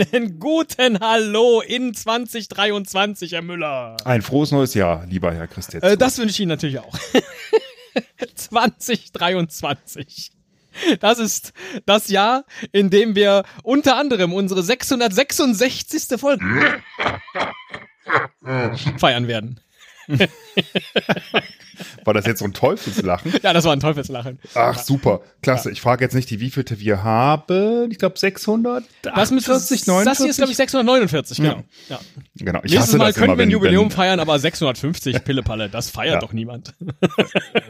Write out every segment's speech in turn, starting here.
Einen guten Hallo in 2023, Herr Müller. Ein frohes neues Jahr, lieber Herr Christian. Äh, das wünsche ich Ihnen natürlich auch. 2023. Das ist das Jahr, in dem wir unter anderem unsere 666. Folge feiern werden. War das jetzt so ein Teufelslachen? Ja, das war ein Teufelslachen. Ach, super. Klasse. Ich frage jetzt nicht, die wievielte wir haben. Ich glaube 600. Das, müsste, 49, 49? das hier ist, glaube ich, 649, genau. Ja. Genau. Ich Nächstes Mal das können immer, wir ein Jubiläum wenn, feiern, aber 650 Pillepalle, das feiert Ja. doch niemand.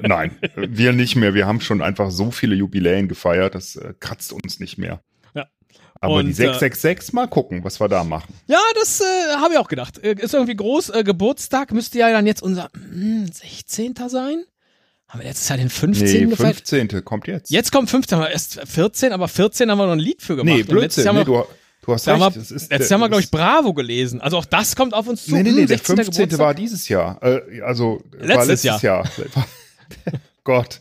Nein, wir nicht mehr. Wir haben schon einfach so viele Jubiläen gefeiert, das äh, kratzt uns nicht mehr. Aber Und, die äh, 666, mal gucken, was wir da machen. Ja, das äh, habe ich auch gedacht. Äh, Ist irgendwie groß. Äh, Geburtstag müsste ja dann jetzt unser hm, 16. sein. Haben wir letztes Jahr den 15. Nee, gefeiert? 15. kommt jetzt. Jetzt kommt 15. haben wir Erst 14, aber 14 haben wir noch ein Lied für gemacht. Nee, letztes Blödsinn. Jahr Nee, du, du hast da haben recht. wir, letztes der- Jahr haben wir, glaube ich, Bravo gelesen. Also auch das kommt auf uns zu. Nee, nee, Hm, nee, der 16. 15. Geburtstag. war dieses Jahr. Äh, also war Letztes letztes Jahr. Gott.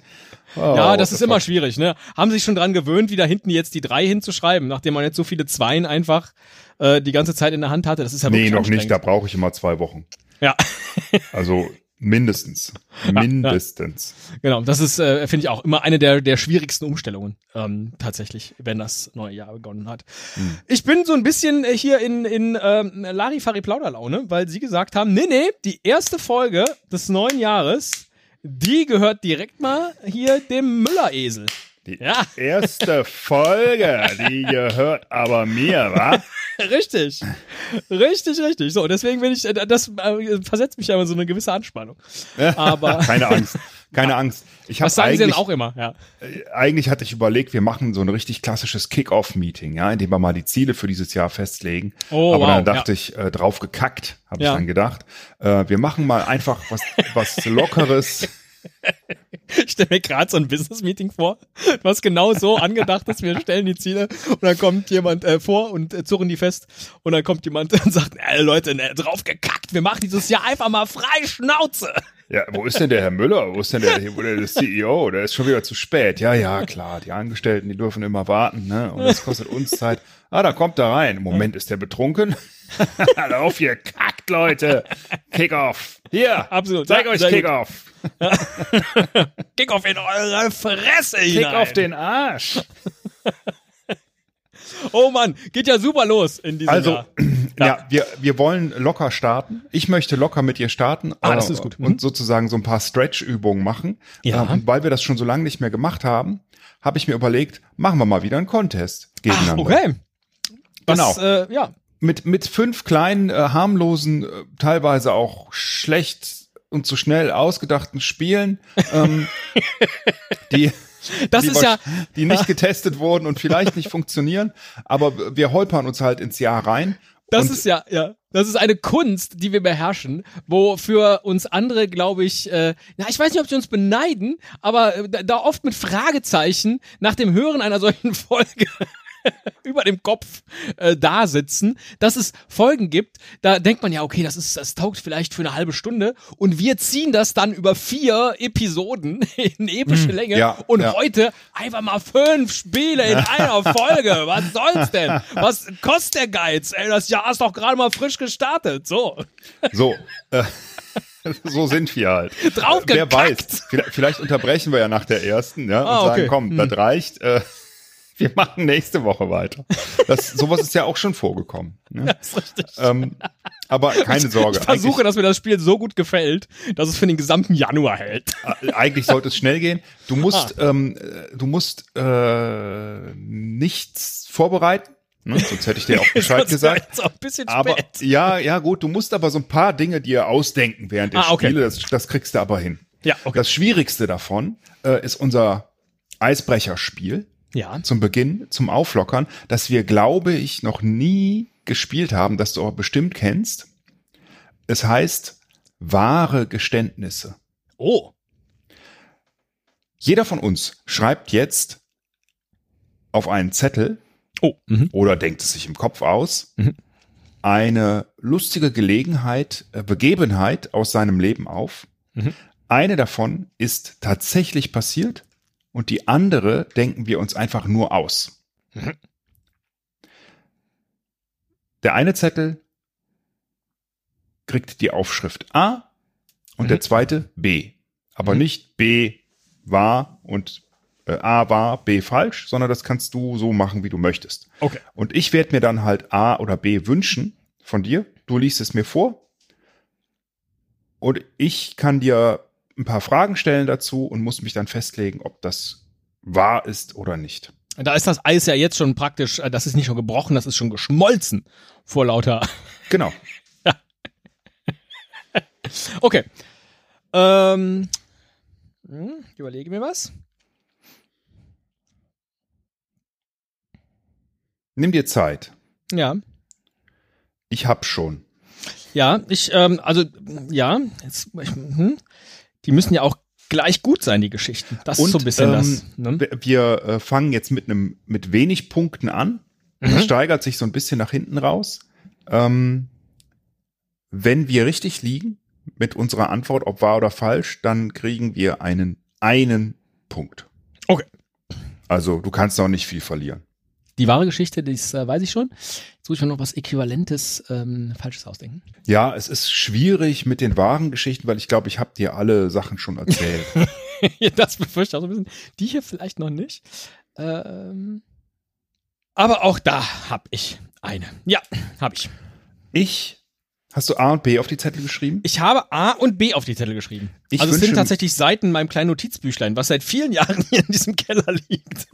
Oh, Ja, das ist immer fuck. schwierig, ne? Haben sich schon dran gewöhnt, wieder hinten jetzt die drei hinzuschreiben, nachdem man jetzt so viele Zweien einfach äh, die ganze Zeit in der Hand hatte. Das ist ja Nee, wirklich noch nicht. Da brauche ich immer zwei Wochen. Ja, Also mindestens. Mindestens. genau. Das ist, äh, finde ich auch, immer eine der, der schwierigsten Umstellungen, ähm, tatsächlich, wenn das neue Jahr begonnen hat. Hm. Ich bin so ein bisschen äh, hier in, in ähm, Larifari Plauderlaune, weil sie gesagt haben, nee, nee, die erste Folge des neuen Jahres, die gehört direkt mal hier dem Mülleresel. Die Ja. erste Folge, die gehört aber mir, wa? Richtig. Richtig, richtig. So, deswegen bin ich, äh, das äh, versetzt mich ja immer so eine gewisse Anspannung. Aber Keine Angst. Keine Angst. Ich was sagen Sie denn auch immer? Ja. eigentlich hatte ich überlegt, wir machen so ein richtig klassisches Kick-Off-Meeting, ja, in dem wir mal die Ziele für dieses Jahr festlegen. Oh, Aber wow, dann dachte ja. ich, äh, drauf gekackt, habe ich dann gedacht. Äh, wir machen mal einfach was, was Lockeres. Ich stelle mir gerade so ein Business-Meeting vor, was genau so angedacht ist. Wir stellen die Ziele und dann kommt jemand äh, vor und äh, zurren die fest und dann kommt jemand und sagt, äh, Leute, ne, drauf gekackt, wir machen dieses Jahr einfach mal frei Schnauze. Ja, wo ist denn der Herr Müller? Wo ist denn der, wo der CEO? Der ist schon wieder zu spät. Ja, ja, klar. Die Angestellten, die dürfen immer warten, ne? Und das kostet uns Zeit. Ah, da kommt er rein. Im Moment ist der betrunken. Lauf hier, kackt, Leute. Kick-off. Hier. Absolut. Zeig Ja, euch. Kick-off. Kick auf in eure Fresse Kick hinein. auf den Arsch. Oh Mann, geht ja super los in diesem Also, Jahr. ja, wir, wir wollen locker starten. Ich möchte locker mit dir starten. Ah, das äh, ist gut. Mhm. Und sozusagen so ein paar Stretch-Übungen machen. Ja. Äh, Und weil wir das schon so lange nicht mehr gemacht haben, habe ich mir überlegt, machen wir mal wieder einen Contest Ach, gegeneinander. okay. Genau. Das, äh, ja. Mit, mit fünf kleinen, äh, harmlosen, äh, teilweise auch schlecht und zu schnell ausgedachten Spielen, ähm, die, Das die, ist ja, die nicht getestet wurden und vielleicht nicht funktionieren, aber wir holpern uns halt ins Jahr rein. Das und ist ja, ja, das ist eine Kunst, die wir beherrschen, wofür uns andere, glaube ich, äh, na, ich weiß nicht, ob sie uns beneiden, aber äh, da oft mit Fragezeichen nach dem Hören einer solchen Folge über dem Kopf äh, da sitzen, dass es Folgen gibt, da denkt man ja, okay, das ist, das taugt vielleicht für eine halbe Stunde und wir ziehen das dann über vier Episoden in epische Länge ja, und ja. heute einfach mal fünf Spiele in einer Folge. Was soll's denn? Was kostet der Geiz? Ey, das Jahr ist doch gerade mal frisch gestartet. So. So, äh, so sind wir halt. Drauf Wer weiß, vielleicht, vielleicht unterbrechen wir ja nach der ersten, ja, und Ah, sagen, okay. komm, das reicht. Äh, wir machen nächste Woche weiter. Das, sowas ist ja auch schon vorgekommen. Ne? Das ist richtig. Ähm, aber keine Sorge. Ich versuche, dass mir das Spiel so gut gefällt, dass es für den gesamten Januar hält. eigentlich, eigentlich sollte es schnell gehen. Du musst, Ah. ähm, äh, du musst äh, nichts vorbereiten. Ne? Sonst hätte ich dir auch Bescheid gesagt. auch ein bisschen Aber spät. ja, ja, gut, du musst aber so ein paar Dinge dir ausdenken während der Ah, okay. Spiele. Das, das kriegst du aber hin. Ja, okay. Das Schwierigste davon äh, ist unser Eisbrecherspiel Ja. zum Beginn, zum Auflockern, das wir, glaube ich, noch nie gespielt haben, das du aber bestimmt kennst. Es heißt wahre Geständnisse. Oh. Jeder von uns schreibt jetzt auf einen Zettel Oh. Mhm. oder denkt es sich im Kopf aus, Mhm. eine lustige Gelegenheit, äh, Begebenheit aus seinem Leben auf. Mhm. Eine davon ist tatsächlich passiert und die andere denken wir uns einfach nur aus. Mhm. der eine Zettel kriegt die Aufschrift A und Mhm. der zweite B. Aber nicht B war und äh, A war, B falsch, sondern das kannst du so machen, wie du möchtest. Okay. Und ich werde mir dann halt A oder B wünschen von dir. Du liest es mir vor. Und ich kann dir ein paar Fragen stellen dazu und muss mich dann festlegen, ob das wahr ist oder nicht. Da ist das Eis ja jetzt schon praktisch, äh, das ist nicht schon gebrochen, das ist schon geschmolzen vor lauter. Genau. Okay. Ähm, hm, ich überlege mir was. Nimm dir Zeit. Ja. Ich hab schon. Ja, ich, ähm, also, ja, jetzt, ich, hm, die müssen ja auch gleich gut sein, die Geschichten. Das ist so ein bisschen ähm, das. Ne? wir- Wir äh, fangen jetzt mit einem mit wenig Punkten an. Mhm. Das steigert sich so ein bisschen nach hinten raus. Ähm, wenn wir richtig liegen mit unserer Antwort, ob wahr oder falsch, dann kriegen wir einen einen Punkt. Okay. Also du kannst auch nicht viel verlieren. Die wahre Geschichte, das äh, weiß ich schon. Jetzt muss ich mir noch was Äquivalentes, ähm, Falsches ausdenken. Ja, es ist schwierig mit den wahren Geschichten, weil ich glaube, ich habe dir alle Sachen schon erzählt. das befürchte ich auch so ein bisschen. Die hier vielleicht noch nicht. Ähm, aber auch da habe ich eine. Ja, habe ich. ich, hast du A und B auf die Zettel geschrieben? Ich habe A und B auf die Zettel geschrieben. Ich also es sind tatsächlich Seiten in meinem kleinen Notizbüchlein, was seit vielen Jahren hier in diesem Keller liegt.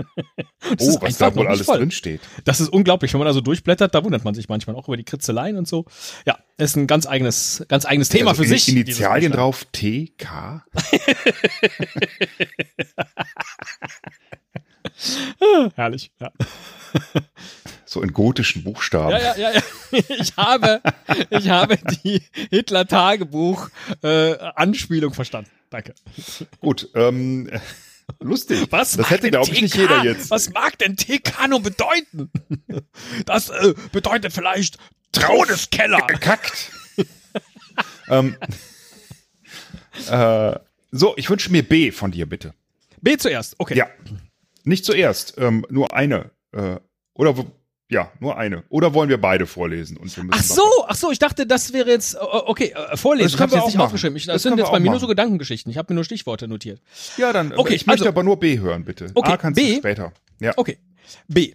Das Oh, was da wohl alles voll. drin steht. Das ist unglaublich, wenn man da so durchblättert, da wundert man sich manchmal auch über die Kritzeleien und so. Ja, ist ein ganz eigenes, ganz eigenes Thema also für sich. Initialien drauf, T, K. Herrlich, ja. So in gotischen Buchstaben. Ja, ja, ja, ja. Ich habe, ich habe die Hitler-Tagebuch-Anspielung verstanden. Danke. Gut, ähm, lustig. Was das hätte, glaube ich, nicht jeder jetzt. Was mag denn nur bedeuten? Das äh, bedeutet vielleicht Todeskeller. Gekackt. ähm, äh, so, ich wünsche mir B von dir, bitte. B zuerst, okay. Ja. Nicht zuerst, ähm, nur eine. Äh, oder wo- ja, nur eine. Oder wollen wir beide vorlesen? Und wir müssen Ach so, ach so, ich dachte, das wäre jetzt, äh, okay, äh, vorlesen. Das Ich können habe wir jetzt auch nicht machen. aufgeschrieben. Ich, das, Das sind jetzt bei mir nur machen. so Gedankengeschichten. Ich habe mir nur Stichworte notiert. Ja, dann. Okay, ich möchte also- aber nur B hören, bitte. Okay, A kannst B. du später. Ja. Okay. B.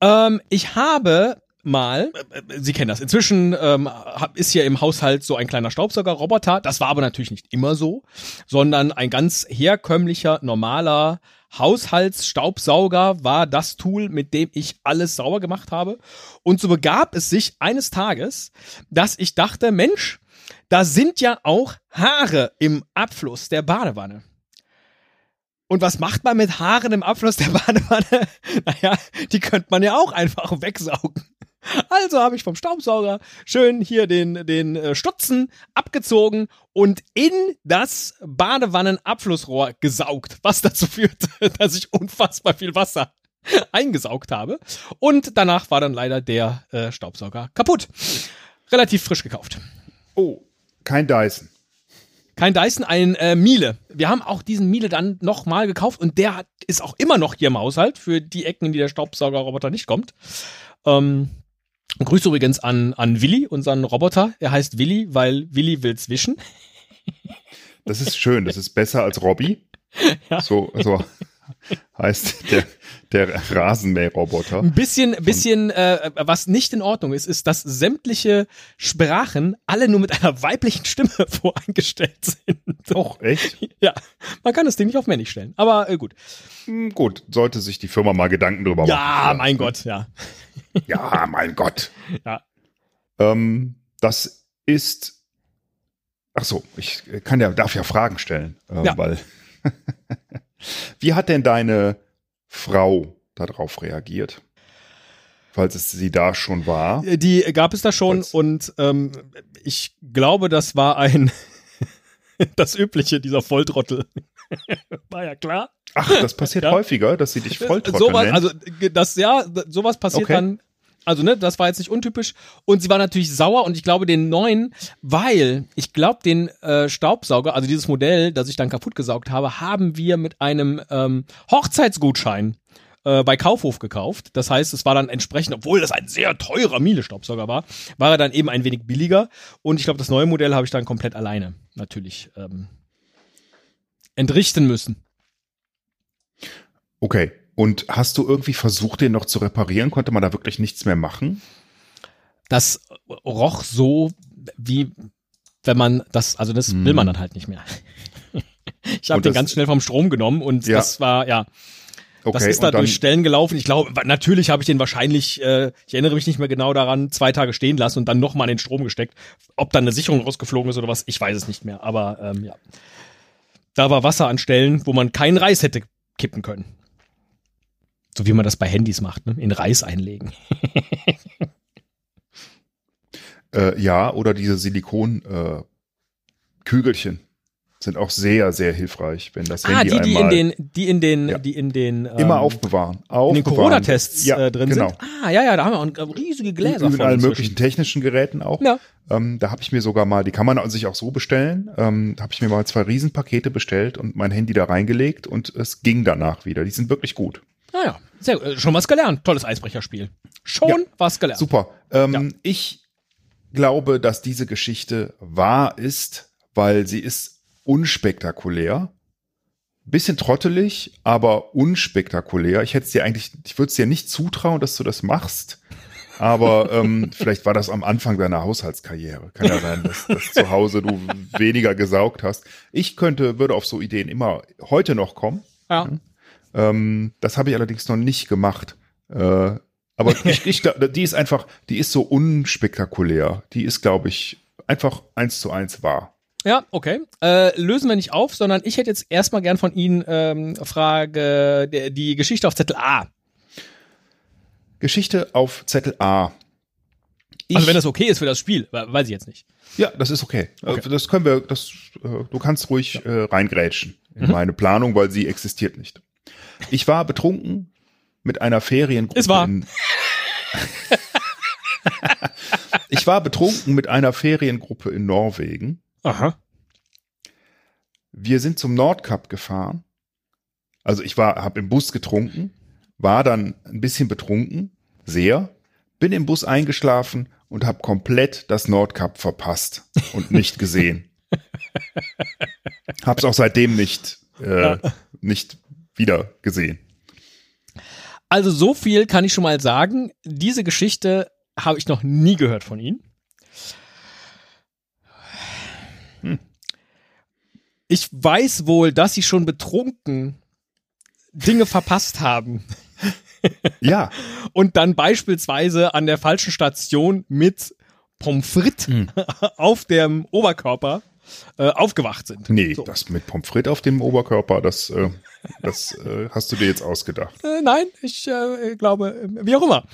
Ähm, ich habe mal, äh, äh, Sie kennen das, inzwischen ähm, ist hier im Haushalt so ein kleiner Staubsaugerroboter. Das war aber natürlich nicht immer so, sondern ein ganz herkömmlicher, normaler Haushaltsstaubsauger war das Tool, mit dem ich alles sauber gemacht habe. Und so begab es sich eines Tages, dass ich dachte, Mensch, da sind ja auch Haare im Abfluss der Badewanne. Und was macht man mit Haaren im Abfluss der Badewanne? Naja, die könnte man ja auch einfach wegsaugen. Also habe ich vom Staubsauger schön hier den, den äh, Stutzen abgezogen und in das Badewannenabflussrohr gesaugt, was dazu führte, dass ich unfassbar viel Wasser eingesaugt habe. Und danach war dann leider der äh, Staubsauger kaputt. Relativ frisch gekauft. Oh, kein Dyson. Kein Dyson, ein äh, Miele. Wir haben auch diesen Miele dann nochmal gekauft und der hat, ist auch immer noch hier im Haushalt für die Ecken, in die der Staubsaugerroboter nicht kommt. Ähm, Grüße übrigens an, an Willi, unseren Roboter. Er heißt Willi, weil Willi will's wischen. Das ist schön. Das ist besser als Robby. Ja. So, so heißt der, der Rasenmäherroboter. Ein bisschen, bisschen, äh, was nicht in Ordnung ist, ist, dass sämtliche Sprachen alle nur mit einer weiblichen Stimme voreingestellt sind. Doch, echt? Ja, man kann das Ding nicht auf männlich stellen. Aber äh, gut. Hm, gut, sollte sich die Firma mal Gedanken drüber Ja, machen. mein Gott, ja. Ja, mein Gott. Ja. Ähm, das ist. Ach so, ich kann ja, darf ja Fragen stellen, äh, Ja. weil. Wie hat denn deine Frau darauf reagiert? Falls es sie da schon war. Äh, Die gab es da schon Was? und ähm, ich glaube, das war ein das Übliche dieser Volltrottel. war ja klar. Ach, das passiert Ja. häufiger, dass sie dich Volltrottel sowas, nennt. also ge- das ja, sowas passiert Okay. dann. Also ne, das war jetzt nicht untypisch und sie war natürlich sauer und ich glaube den neuen, weil ich glaube den äh, Staubsauger, also dieses Modell, das ich dann kaputt gesaugt habe, haben wir mit einem ähm, Hochzeitsgutschein äh, bei Kaufhof gekauft. Das heißt, es war dann entsprechend, obwohl das ein sehr teurer Miele-Staubsauger war, war er dann eben ein wenig billiger. Und ich glaube, das neue Modell habe ich dann komplett alleine natürlich ähm, entrichten müssen. Okay. Und hast du irgendwie versucht, den noch zu reparieren? Konnte man da wirklich nichts mehr machen? Das roch so, wie wenn man das, also das will man dann halt nicht mehr. ich habe den ganz schnell vom Strom genommen und Ja. das war, ja, Okay. das ist da durch Stellen gelaufen. Ich glaube, natürlich habe ich den wahrscheinlich, äh, ich erinnere mich nicht mehr genau daran, zwei Tage stehen lassen und dann nochmal in den Strom gesteckt. Ob dann eine Sicherung rausgeflogen ist oder was, ich weiß es nicht mehr. Aber ähm, ja. Da war Wasser an Stellen, wo man keinen Reis hätte kippen können. So wie man das bei Handys macht, ne? in Reis einlegen. äh, ja, oder diese Silikon-Kügelchen äh, sind auch sehr, sehr hilfreich, wenn das ah, Handy die, die in einmal den, die in den, Ja. die in den ähm, immer aufbewahren. in den aufbewahren. Corona-Tests ja, äh, drin genau. sind. Ah, ja, ja, da haben wir auch riesige Gläser in von allen inzwischen. möglichen technischen Geräten auch. Ja. Ähm, da habe ich mir sogar mal, die kann man sich auch so bestellen. Ähm, da habe ich mir mal zwei Riesenpakete bestellt und mein Handy da reingelegt und es ging danach wieder. Die sind wirklich gut. Ah ja, sehr, äh, schon was gelernt. Tolles Eisbrecherspiel. Schon Ja. was gelernt. Super. Ähm, Ja. Ich glaube, dass diese Geschichte wahr ist, weil sie ist unspektakulär. Bisschen trottelig, aber unspektakulär. Ich hätte es dir eigentlich, ich würde es dir nicht zutrauen, dass du das machst. Aber ähm, vielleicht war das am Anfang deiner Haushaltskarriere. Kann ja sein, dass, dass zu Hause du weniger gesaugt hast. Ich könnte, würde auf so Ideen immer heute noch kommen. Ja. Ähm, das habe ich allerdings noch nicht gemacht. Äh, aber ich, ich, die ist einfach, die ist so unspektakulär. Die ist, glaube ich, einfach eins zu eins wahr. Ja, okay. Äh, lösen wir nicht auf, sondern ich hätte jetzt erstmal gern von Ihnen ähm, Frage, der, die Geschichte auf Zettel A. Geschichte auf Zettel A. Ich, Also wenn das okay ist für das Spiel, we- weiß ich jetzt nicht. ja, das ist okay. Okay. Äh, Das können wir, das, äh, du kannst ruhig äh, reingrätschen in Mhm. meine Planung, weil sie existiert nicht. Ich war betrunken mit einer Feriengruppe. Wahr. In, ich war betrunken mit einer Feriengruppe in Norwegen. Aha. Wir sind zum Nordkap gefahren. Also ich war, habe im Bus getrunken, war dann ein bisschen betrunken, sehr, bin im Bus eingeschlafen und habe komplett das Nordkap verpasst und nicht gesehen. Hab's auch seitdem nicht, äh, nicht wieder gesehen. Also so viel kann ich schon mal sagen. Diese Geschichte habe ich noch nie gehört von Ihnen. Hm. Ich weiß wohl, dass Sie schon betrunken Dinge verpasst haben Ja, und dann beispielsweise an der falschen Station mit Pommes frites Hm. auf dem Oberkörper äh, aufgewacht sind. nee, So. das mit Pommes frites auf dem Oberkörper, das, äh, das äh, hast du dir jetzt ausgedacht. Äh, nein, ich äh, glaube, wie auch immer.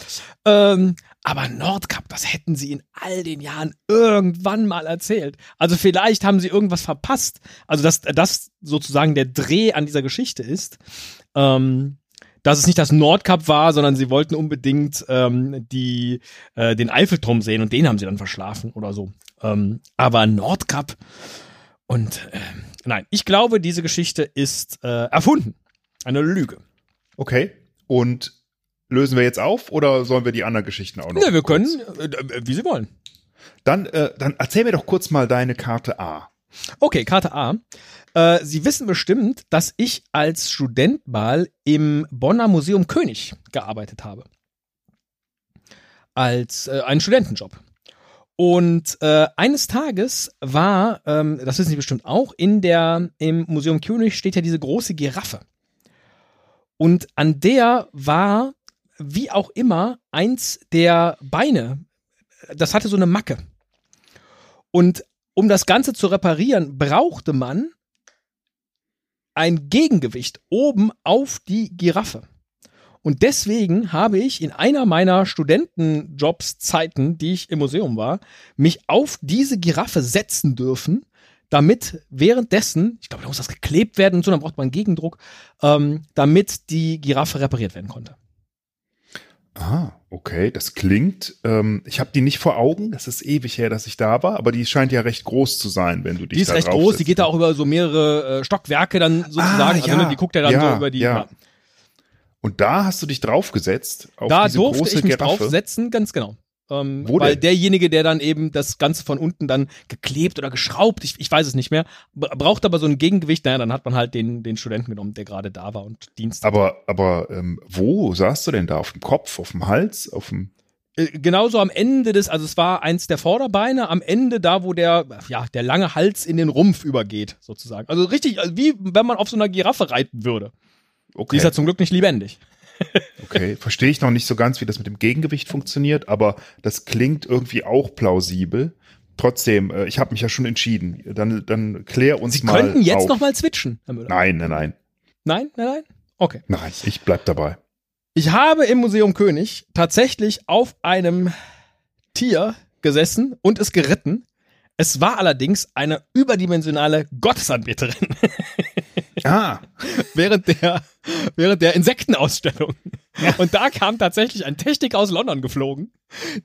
Ähm, aber Nordkap, das hätten sie in all den Jahren irgendwann mal erzählt. Also vielleicht haben sie irgendwas verpasst. Also dass das sozusagen der Dreh an dieser Geschichte ist. Ähm, dass es nicht das Nordkap war, sondern sie wollten unbedingt ähm, die, äh, den Eiffelturm sehen und den haben sie dann verschlafen oder so. Ähm, aber Nordkap und ähm, nein, ich glaube, diese Geschichte ist äh, erfunden. Eine Lüge. Okay, und lösen wir jetzt auf oder sollen wir die anderen Geschichten auch noch? Ne, wir kurz- können, äh, wie Sie wollen. Dann, äh, dann erzähl mir doch kurz mal deine Karte A. Okay, Karte A. Äh, Sie wissen bestimmt, dass ich als Student mal im Bonner Museum König gearbeitet habe. Als äh, einen Studentenjob. Und äh, eines Tages war, ähm, das wissen Sie bestimmt auch, in der, im Museum König steht ja diese große Giraffe. Und an der war, wie auch immer, eins der Beine, das hatte so eine Macke. Und um das Ganze zu reparieren, brauchte man ein Gegengewicht oben auf die Giraffe. Und deswegen habe ich in einer meiner Studentenjobs Zeiten, die ich im Museum war, mich auf diese Giraffe setzen dürfen, damit währenddessen, ich glaube, da muss das geklebt werden und so, dann braucht man Gegendruck, ähm, damit die Giraffe repariert werden konnte. Ah, okay, das klingt. Ähm, ich habe die nicht vor Augen. Das ist ewig her, dass ich da war, aber die scheint ja recht groß zu sein, wenn du dich Die ist da recht groß, die geht da auch über so mehrere äh, Stockwerke dann sozusagen. Ah, also ja, ne, die guckt ja dann ja, so über die. ja. Ja. Und da hast du dich draufgesetzt auf da diese durfte große ich mich Giraffe. draufsetzen, ganz genau. Ähm, Wo weil denn? derjenige, der dann eben das Ganze von unten dann geklebt oder geschraubt, ich, ich weiß es nicht mehr, braucht aber so ein Gegengewicht, naja, dann hat man halt den, den Studenten genommen, der gerade da war und Dienst. Aber, aber ähm, wo saßt du denn da? Auf dem Kopf, auf dem Hals, auf dem. Äh, genauso am Ende des, also es war eins der Vorderbeine, am Ende da, wo der, ja, der lange Hals in den Rumpf übergeht, sozusagen. Also richtig, also wie wenn man auf so einer Giraffe reiten würde. Die Okay, ist ja zum Glück nicht lebendig. Okay. verstehe ich noch nicht so ganz, wie das mit dem Gegengewicht funktioniert, aber das klingt irgendwie auch plausibel. Trotzdem, äh, ich habe mich ja schon entschieden. Dann, dann klär uns Sie mal. könnten jetzt auf. noch mal switchen, Herr Müller. Nein, nein, nein, Nein, nein, nein? Okay. nein. Ich bleib dabei. Ich habe im Museum König tatsächlich auf einem Tier gesessen und es geritten. Es war allerdings eine überdimensionale Gottesanbeterin Ah, während der, während der Insektenausstellung. Und da kam tatsächlich ein Techniker aus London geflogen,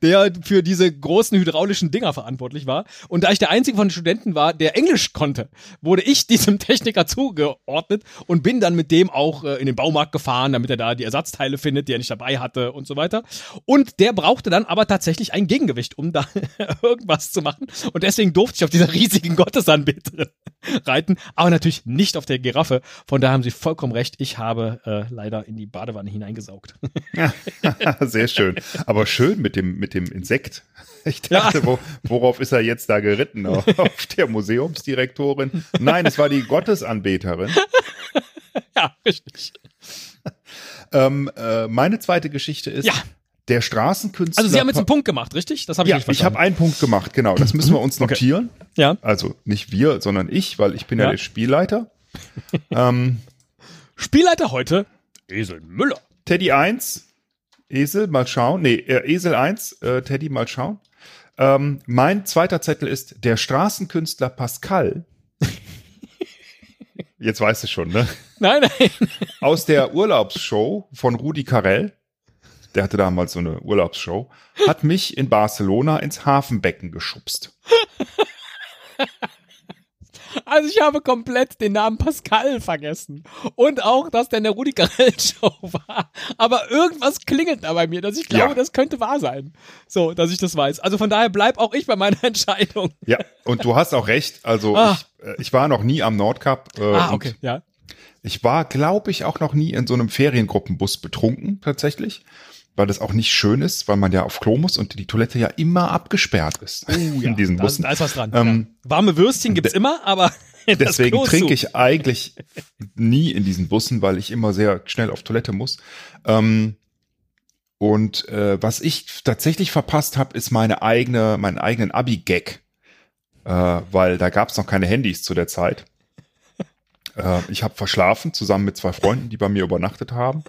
der für diese großen hydraulischen Dinger verantwortlich war. Und da ich der einzige von den Studenten war, der Englisch konnte, wurde ich diesem Techniker zugeordnet und bin dann mit dem auch äh, in den Baumarkt gefahren, damit er da die Ersatzteile findet, die er nicht dabei hatte und so weiter. Und der brauchte dann aber tatsächlich ein Gegengewicht, um da irgendwas zu machen. Und deswegen durfte ich auf dieser riesigen Gottesanbeterin reiten, aber natürlich nicht auf der Giraffe. Von daher haben Sie vollkommen recht. Ich habe äh, leider in die Badewanne hineingesaugt. sehr schön. Aber schön mit dem, mit dem Insekt. Ich dachte, wo, worauf ist er jetzt da geritten? Auf der Museumsdirektorin? Nein, es war die Gottesanbeterin. ja, richtig. Ähm, äh, meine zweite Geschichte ist, Ja. der Straßenkünstler. Also Sie haben jetzt einen Punkt gemacht, richtig? Das habe ich ja, nicht ich verstanden. habe einen Punkt gemacht, genau. Das müssen wir uns Okay. notieren. ja. Also nicht wir, sondern ich, weil ich bin ja, Ja. der Spielleiter. ähm, Spielleiter heute, Esel Müller. Teddy 1, Esel, mal schauen. Nee, äh, Esel 1, äh, Teddy, mal schauen. Ähm, mein zweiter Zettel ist der Straßenkünstler Pascal. Jetzt weißt du schon, ne? Nein, nein. Aus der Urlaubsshow von Rudi Carell. Der hatte damals so eine Urlaubsshow. Hat mich in Barcelona ins Hafenbecken geschubst. Also ich habe komplett den Namen Pascal vergessen. Und auch, dass der in der Rudi Carell Show war. Aber irgendwas klingelt da bei mir, dass ich glaube, Ja. das könnte wahr sein. So, dass ich das weiß. Also von daher bleib auch ich bei meiner Entscheidung. Ja, und du hast auch recht. Also Ah. ich, äh, ich war noch nie am Nordkap. Äh, Ah, okay, ja. Ich war, glaube ich, auch noch nie in so einem Feriengruppenbus betrunken, tatsächlich. Weil das auch nicht schön ist, weil man ja auf Klo muss und die Toilette ja immer abgesperrt ist in diesen da, Bussen. da ist was dran. Ähm, ja. Warme Würstchen gibt's immer, aber Deswegen trinke ich eigentlich nie in diesen Bussen, weil ich immer sehr schnell auf Toilette muss. Ähm, und äh, was ich tatsächlich verpasst habe, ist meine eigene, meinen eigenen Abi-Gag. Äh, weil da gab es noch keine Handys zu der Zeit. Äh, ich habe verschlafen, zusammen mit zwei Freunden, die bei mir übernachtet haben.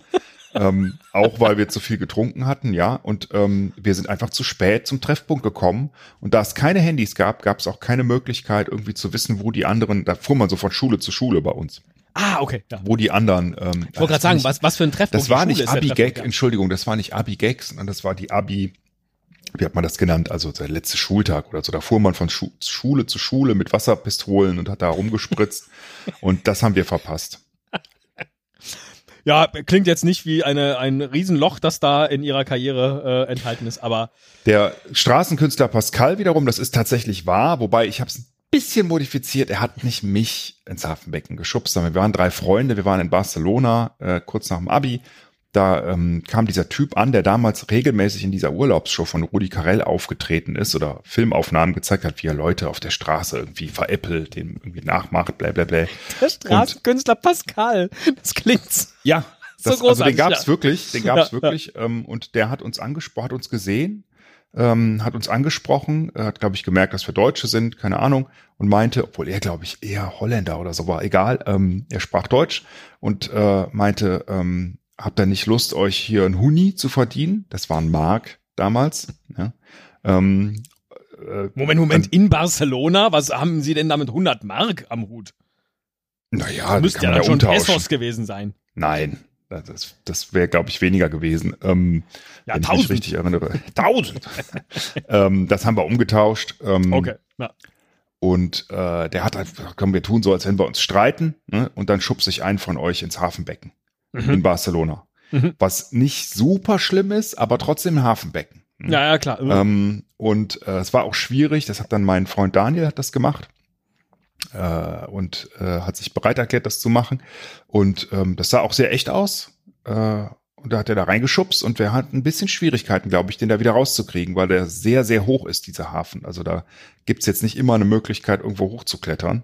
Ähm, auch weil wir zu viel getrunken hatten, ja. Und ähm, wir sind einfach zu spät zum Treffpunkt gekommen. Und da es keine Handys gab, gab es auch keine Möglichkeit, irgendwie zu wissen, wo die anderen, da fuhr man so von Schule zu Schule bei uns, Ah, okay. Ja. wo die anderen. Ähm, Ich wollte gerade sagen, was, was für ein Treffpunkt. das war nicht Abi-Gag, ja. Entschuldigung, das war nicht Abi-Gag, sondern das war die Abi, wie hat man das genannt, also der letzte Schultag oder so. Da fuhr man von Schu Schule zu Schule mit Wasserpistolen und hat da rumgespritzt. und das haben wir verpasst. Ja, klingt jetzt nicht wie eine, ein Riesenloch, das da in ihrer Karriere äh, enthalten ist, aber Der Straßenkünstler Pascal wiederum, das ist tatsächlich wahr, wobei ich habe es ein bisschen modifiziert. Er hat nicht mich ins Hafenbecken geschubst, sondern wir waren drei Freunde. Wir waren in Barcelona äh, kurz nach dem Abi. Da ähm, kam dieser Typ an, der damals regelmäßig in dieser Urlaubsshow von Rudi Carell aufgetreten ist oder Filmaufnahmen gezeigt hat, wie er Leute auf der Straße irgendwie veräppelt, den irgendwie nachmacht, bla bla bla. der Straßenkünstler Pascal, das klingt Ja, So das, also großartig, den gab's ja. wirklich, den gab's Ja, ja. wirklich. Ähm, und der hat uns angesprochen, hat uns gesehen, ähm, hat uns angesprochen, hat, glaube ich, gemerkt, dass wir Deutsche sind, keine Ahnung, und meinte, obwohl er, glaube ich, eher Holländer oder so war, egal, ähm, er sprach Deutsch und äh, meinte, ähm, habt ihr nicht Lust, euch hier ein Huni zu verdienen? Das war ein Mark damals. Ja. Ähm, äh, Moment, Moment, in Barcelona? Was haben Sie denn da mit 100 Mark am Hut? naja, die Müsste ja dann ja schon. Pesos gewesen sein. Nein, das, das wäre, glaube ich, weniger gewesen. Ähm, Ja, wenn ich mich 1000. richtig erinnere. Tausend. ähm, das haben wir umgetauscht. Ähm, Okay, ja. Und äh, der hat einfach, gesagt, komm, wir tun so, als wenn wir uns streiten. Ne? Und dann schubse ich einen von euch ins Hafenbecken Mhm. in Barcelona. Mhm. was nicht super schlimm ist, aber trotzdem ein Hafenbecken. Ja, ja, klar. Ähm, und äh, es war auch schwierig, das hat dann mein Freund Daniel hat das gemacht äh, und äh, hat sich bereit erklärt, das zu machen. Und ähm, das sah auch sehr echt aus. Äh, und da hat er da reingeschubst und wir hatten ein bisschen Schwierigkeiten, glaube ich, den da wieder rauszukriegen, weil der sehr, sehr hoch ist, dieser Hafen. Also da gibt's jetzt nicht immer eine Möglichkeit, irgendwo hochzuklettern.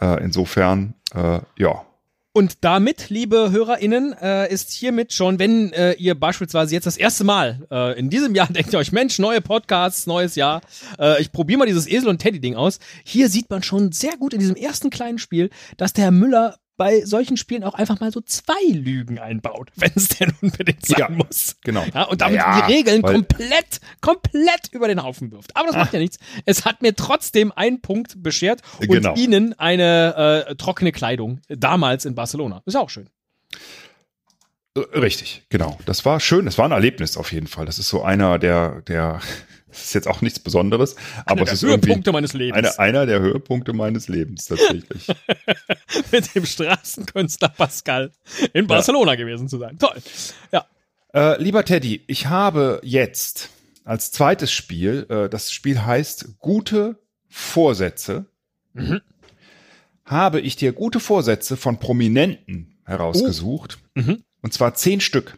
Äh, insofern, äh, ja, Und damit, liebe HörerInnen, äh, ist hiermit schon, wenn äh, ihr beispielsweise jetzt das erste Mal äh, in diesem Jahr denkt ihr euch, Mensch, neue Podcasts, neues Jahr, äh, ich probiere mal dieses Esel- und Teddy-Ding aus. Hier sieht man schon sehr gut in diesem ersten kleinen Spiel, dass der Herr Müller bei solchen Spielen auch einfach mal so zwei Lügen einbaut, wenn es denn unbedingt sein Ja, muss. genau. Ja, und damit Ja, die Regeln komplett, komplett über den Haufen wirft. Aber das macht ja nichts. Es hat mir trotzdem einen Punkt beschert und Genau. Ihnen eine äh, trockene Kleidung damals in Barcelona. Ist ja auch schön. Richtig, genau. Das war schön. Das war ein Erlebnis auf jeden Fall. Das ist so einer der, der, das ist jetzt auch nichts Besonderes, aber Einer es ist Höhepunkte meines Lebens. eine, einer der Höhepunkte meines Lebens tatsächlich. mit dem Straßenkünstler Pascal in Barcelona gewesen zu sein. Toll. Ja. äh, lieber Teddy, ich habe jetzt als zweites Spiel, äh, das Spiel heißt Gute Vorsätze, Mhm. habe ich dir gute Vorsätze von Prominenten herausgesucht. Mhm. Und zwar zehn Stück.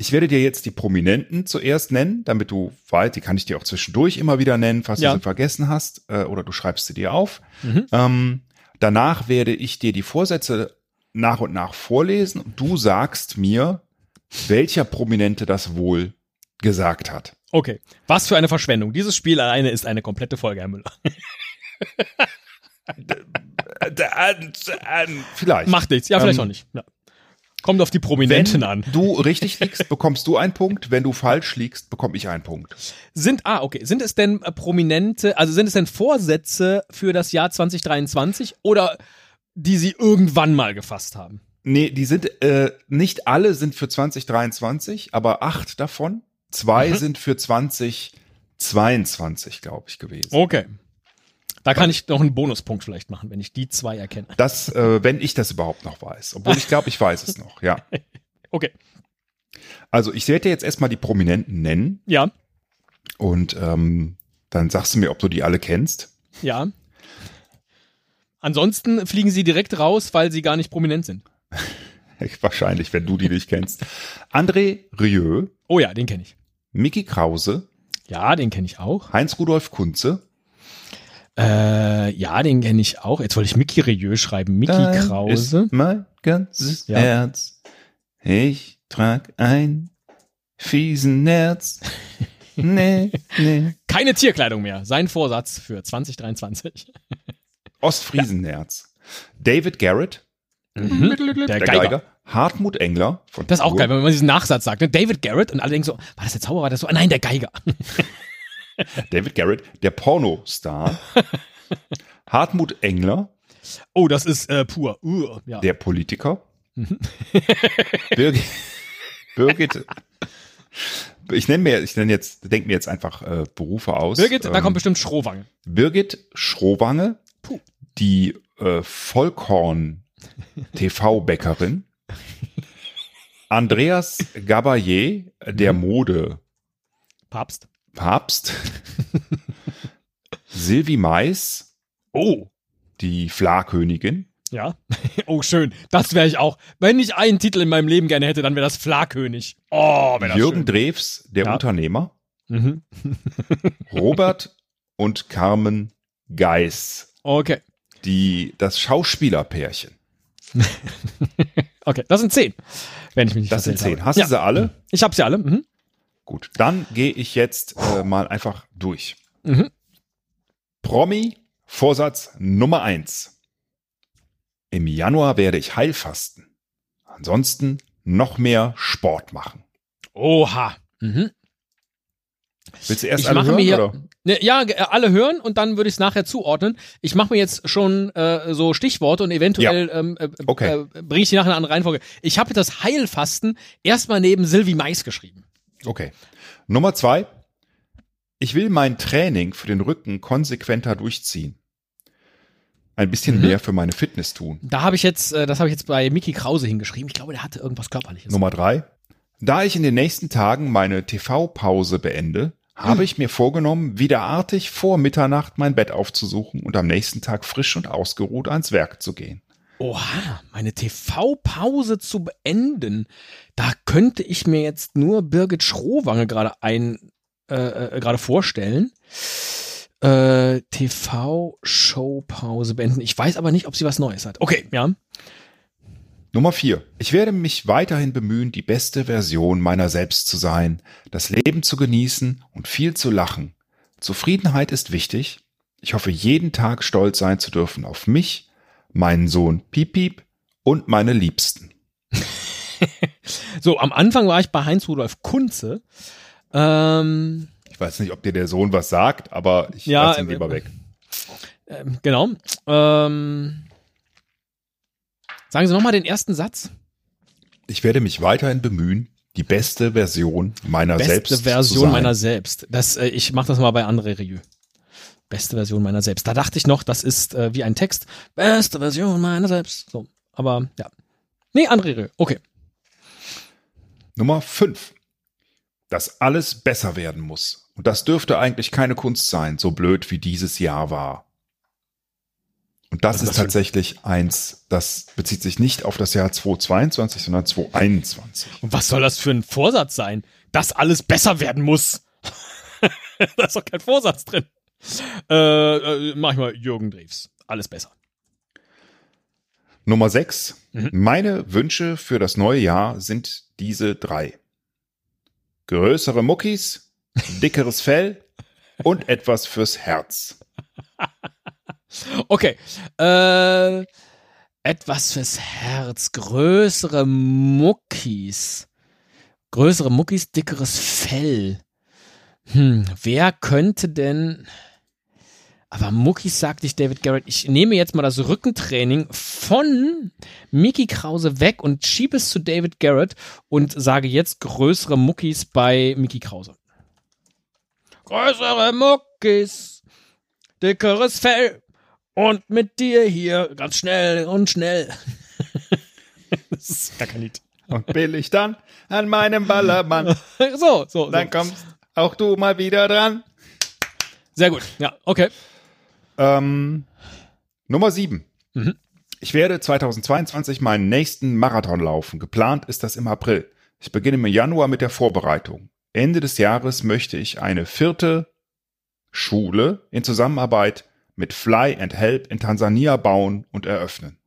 Ich werde dir jetzt die Prominenten zuerst nennen, damit du weißt, die kann ich dir auch zwischendurch immer wieder nennen, falls Ja. du sie vergessen hast, äh, oder du schreibst sie dir auf. Mhm. Ähm, danach werde ich dir die Vorsätze nach und nach vorlesen und du sagst mir, welcher Prominente das wohl gesagt hat. Okay. Was für eine Verschwendung. Dieses Spiel alleine ist eine komplette Folge, Herr Müller. Vielleicht. Macht nichts. Ja, vielleicht Ähm, auch nicht. Ja. Kommt auf die Prominenten Wenn an. du richtig liegst, bekommst du einen Punkt. Wenn du falsch liegst, bekomme ich einen Punkt. Sind, ah, okay. Sind es denn äh, Prominente, also sind es denn Vorsätze für das Jahr 2023 oder die Sie irgendwann mal gefasst haben? Nee, die sind, äh, nicht alle sind für 2023, aber acht davon. Zwei Mhm. sind für 2022, glaube ich, gewesen. Okay. Da kann ich noch einen Bonuspunkt vielleicht machen, wenn ich die zwei erkenne. Das, äh, wenn ich das überhaupt noch weiß. Obwohl ich glaube, ich weiß es noch, ja. Okay. Also ich werde dir jetzt erstmal die Prominenten nennen Ja, und ähm, dann sagst du mir, ob du die alle kennst. ja. Ansonsten fliegen sie direkt raus, weil sie gar nicht prominent sind. Wahrscheinlich, wenn du die nicht kennst. André Rieu, Oh ja, den kenne ich. Mickey Krause, Ja, den kenne ich auch. Heinz-Rudolf Kunze, Äh, ja, den kenne ich auch. Jetzt wollte ich Mickey Rieu schreiben. Mickey Dein Krause. Ist mein ganzes Ja. Herz. Ich trag ein fiesen Nerz. Nee, nee. Keine Tierkleidung mehr. Sein Vorsatz für 2023. Ostfriesennerz. David Garrett, Mhm. Der, der Geiger. Geiger. Hartmut Engler. Von Das ist auch Tour. geil, wenn man diesen Nachsatz sagt. Ne? David Garrett und alle denken so, war das der Zauberer? War das so? Ah, nein, der Geiger. David Garrett, der Pornostar. Hartmut Engler, Oh, das ist äh, pur. Uh, ja. der Politiker. Mhm. Birgit, Birgit. Ich nenne mir, ich nenne jetzt, denke mir jetzt einfach äh, Berufe aus. Birgit, da Ähm, kommt bestimmt Schrohwange. Birgit Schrowange, Puh. die äh, Vollkorn TV-Bäckerin. Andreas Gabayé, der Mhm. Mode-Papst. Papst. Sylvie Mais, Oh. die Fla-Königin. Ja. Oh, schön. Das wäre ich auch. Wenn ich einen Titel in meinem Leben gerne hätte, dann wäre das Flakönig. Oh, wäre das Jürgen schön. Drews, der Ja. Unternehmer. Mhm. Robert und Carmen Geis, Okay. die, das Schauspielerpärchen. Okay, das sind zehn. Wenn ich mich nicht Das sind zehn. habe. Hast ja. du sie alle? Ich habe sie alle. Mhm. Gut, dann gehe ich jetzt äh, mal einfach durch. Mhm. Promi, Vorsatz Nummer eins. Im Januar werde ich Heilfasten. Ansonsten noch mehr Sport machen. Oha. Mhm. Willst du erst Ich alle mache hören, mir hier, oder? Ne, ja, ge- alle hören und dann würde ich es nachher zuordnen. Ich mache mir jetzt schon äh, so Stichworte und eventuell ähm, äh, Okay. äh, bringe ich die nachher in eine andere Reihenfolge. Ich habe das Heilfasten erstmal neben Sylvie Mais geschrieben. Okay. Nummer zwei. Ich will mein Training für den Rücken konsequenter durchziehen. ein bisschen Mhm. mehr für meine Fitness tun. Da habe ich jetzt, äh, das habe ich jetzt bei Mickey Krause hingeschrieben. Ich glaube, der hatte irgendwas Körperliches. Nummer drei. Da ich in den nächsten Tagen meine TV-Pause beende, habe ich mir vorgenommen, wiederartig vor Mitternacht mein Bett aufzusuchen und am nächsten Tag frisch und ausgeruht ans Werk zu gehen. Oha, meine TV-Pause zu beenden. Da könnte ich mir jetzt nur Birgit Schrowange gerade ein, äh, äh, gerade vorstellen. Äh, TV-Show-Pause beenden. Ich weiß aber nicht, ob sie was Neues hat. Okay, ja. Nummer vier. Ich werde mich weiterhin bemühen, die beste Version meiner selbst zu sein, das Leben zu genießen und viel zu lachen. Zufriedenheit ist wichtig. Ich hoffe, jeden Tag stolz sein zu dürfen auf mich, meinen Sohn Piep Piep und meine Liebsten. So, am Anfang war ich bei Heinz Rudolf Kunze. Ähm, Ich weiß nicht, ob dir der Sohn was sagt, aber ich Ja, lass ihn äh, lieber weg. ähm, genau. Ähm, sagen Sie nochmal den ersten Satz. Ich werde mich weiterhin bemühen, die beste Version meiner Beste selbst zu Version sein. meiner selbst. Das, äh, ich mache das mal bei André Rieu. Beste Version meiner selbst. Da dachte ich noch, das ist äh, wie ein Text. Beste Version meiner selbst. So, aber ja. Nee, André Rieu. Okay. Nummer 5. Dass alles besser werden muss. Und das dürfte eigentlich keine Kunst sein, so blöd wie dieses Jahr war. Und das ist ist das ein- tatsächlich eins, das bezieht sich nicht auf das Jahr 2022, sondern 2021. Und was soll das für ein Vorsatz sein? Dass alles besser werden muss. da ist doch kein Vorsatz drin. Äh, äh, mach ich mal Jürgen Drews. Alles besser. Nummer 6. Mhm. Meine Wünsche für das neue Jahr sind diese drei. Größere Muckis, dickeres Fell und etwas fürs Herz. Okay. Äh, etwas fürs Herz. Größere Muckis. Größere Muckis, dickeres Fell. Hm, wer könnte denn. Aber Muckis sagt nicht David Garrett. Ich nehme jetzt mal das Rückentraining von Mickey Krause weg und schiebe es zu David Garrett und sage jetzt größere Muckis bei Mickey Krause. Größere Muckis, dickeres Fell und mit dir hier ganz schnell und schnell. das ist gar kein Lied. Und billig dann an meinem Ballermann. So, so, so. Dann kommst auch du mal wieder dran. Sehr gut. Ja, okay. Ähm, Nummer 7. Mhm. Ich werde 2022 meinen nächsten Marathon laufen. Geplant ist das im April. Ich beginne im Januar mit der Vorbereitung. Ende des Jahres möchte ich eine vierte Schule in Zusammenarbeit mit Fly and Help in Tansania bauen und eröffnen.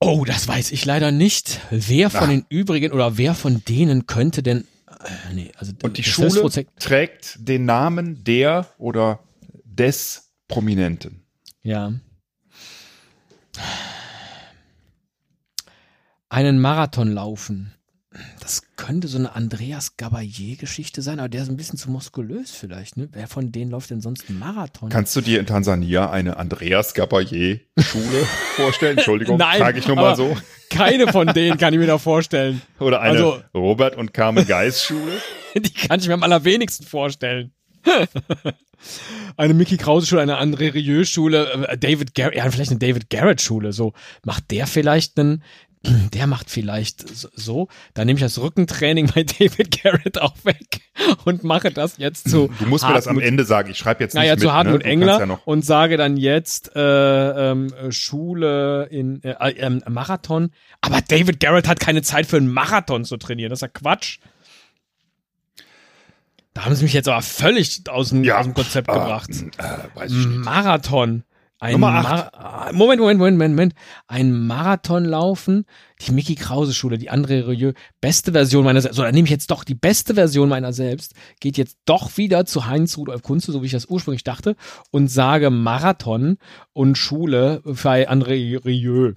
Oh, das weiß ich leider nicht. Wer von Ach. den übrigen oder wer von denen könnte denn. Äh, nee, also Und die Schule trägt den Namen der oder des Prominenten. Ja. Einen Marathon laufen. Das könnte so eine Andreas Gabayé-Geschichte sein, aber der ist ein bisschen zu muskulös vielleicht. Ne? Wer von denen läuft denn sonst einen Marathon? Kannst du dir in Tansania eine Andreas Gabayé Schule vorstellen? Entschuldigung, frage ich nur mal so. Keine von denen kann ich mir da vorstellen. Oder eine Also- Robert und Carmen Geis Schule? Die kann ich mir am allerwenigsten vorstellen. eine Mickey Krause Schule, eine André Rieu Schule, äh, David Garrett, ja, vielleicht eine David Garrett Schule, so. Macht der vielleicht einen, der macht vielleicht so- dann nehme ich das Rückentraining bei David Garrett auch weg und mache das jetzt zu Du musst mir das am Hartmut- Ende sagen. Ich schreibe jetzt nicht naja, mit, zu Hartmut ne? Engler Ja noch, und sage dann jetzt äh, ähm, äh, Schule in äh, äh, ähm, Marathon. Aber David Garrett hat keine Zeit für einen Marathon zu trainieren. Das ist ja Quatsch. Da haben sie mich jetzt aber völlig aus dem, ja, aus dem Konzept ah, gebracht. Äh. Marathon. Ein Nummer Mar Ah, Moment, Moment, Moment, Moment, Moment. Ein Marathon laufen. Die Mickey Krause Schule, die André Rieu, beste Version meiner selbst. So, dann nehme ich jetzt doch die beste Version meiner selbst, geht jetzt doch wieder zu Heinz Rudolf Kunze, so wie ich das ursprünglich dachte, und sage Marathon und Schule bei André Rieu.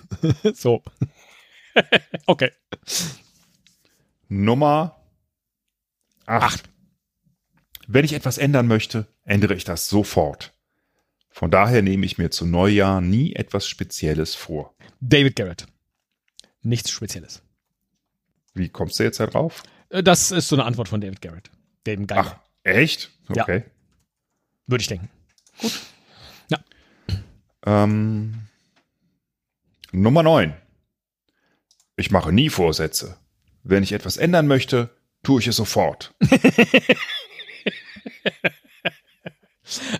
so. okay. Nummer 8. Wenn ich etwas ändern möchte, ändere ich das sofort. Von daher nehme ich mir zu Neujahr nie etwas Spezielles vor. David Garrett. Nichts Spezielles. Wie kommst du jetzt da drauf? Äh, Das ist so eine Antwort von David Garrett. Dem Geiger. Ach, echt? Ja. Okay. Würde ich denken. Ähm, Nummer 9. Ich mache nie Vorsätze. Wenn ich etwas ändern möchte, tue ich es sofort.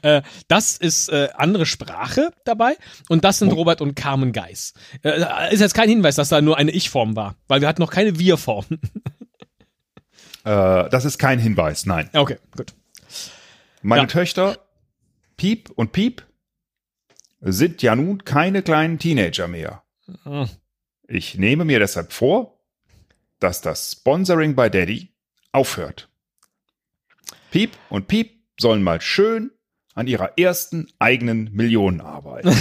Äh, das ist äh, andere Sprache dabei und das sind Robert und Carmen Geis. Äh, ist jetzt kein Hinweis, dass da nur eine Ich-Form war, weil wir hatten noch keine Wir-Form. Äh, das ist kein Hinweis, nein. okay, gut. Meine Ja. Töchter, Piep und Piep, sind ja nun keine kleinen Teenager mehr. Ah. Ich nehme mir deshalb vor, dass das Sponsoring bei Daddy aufhört. Piep und Piep sollen mal schön an ihrer ersten eigenen Million arbeiten.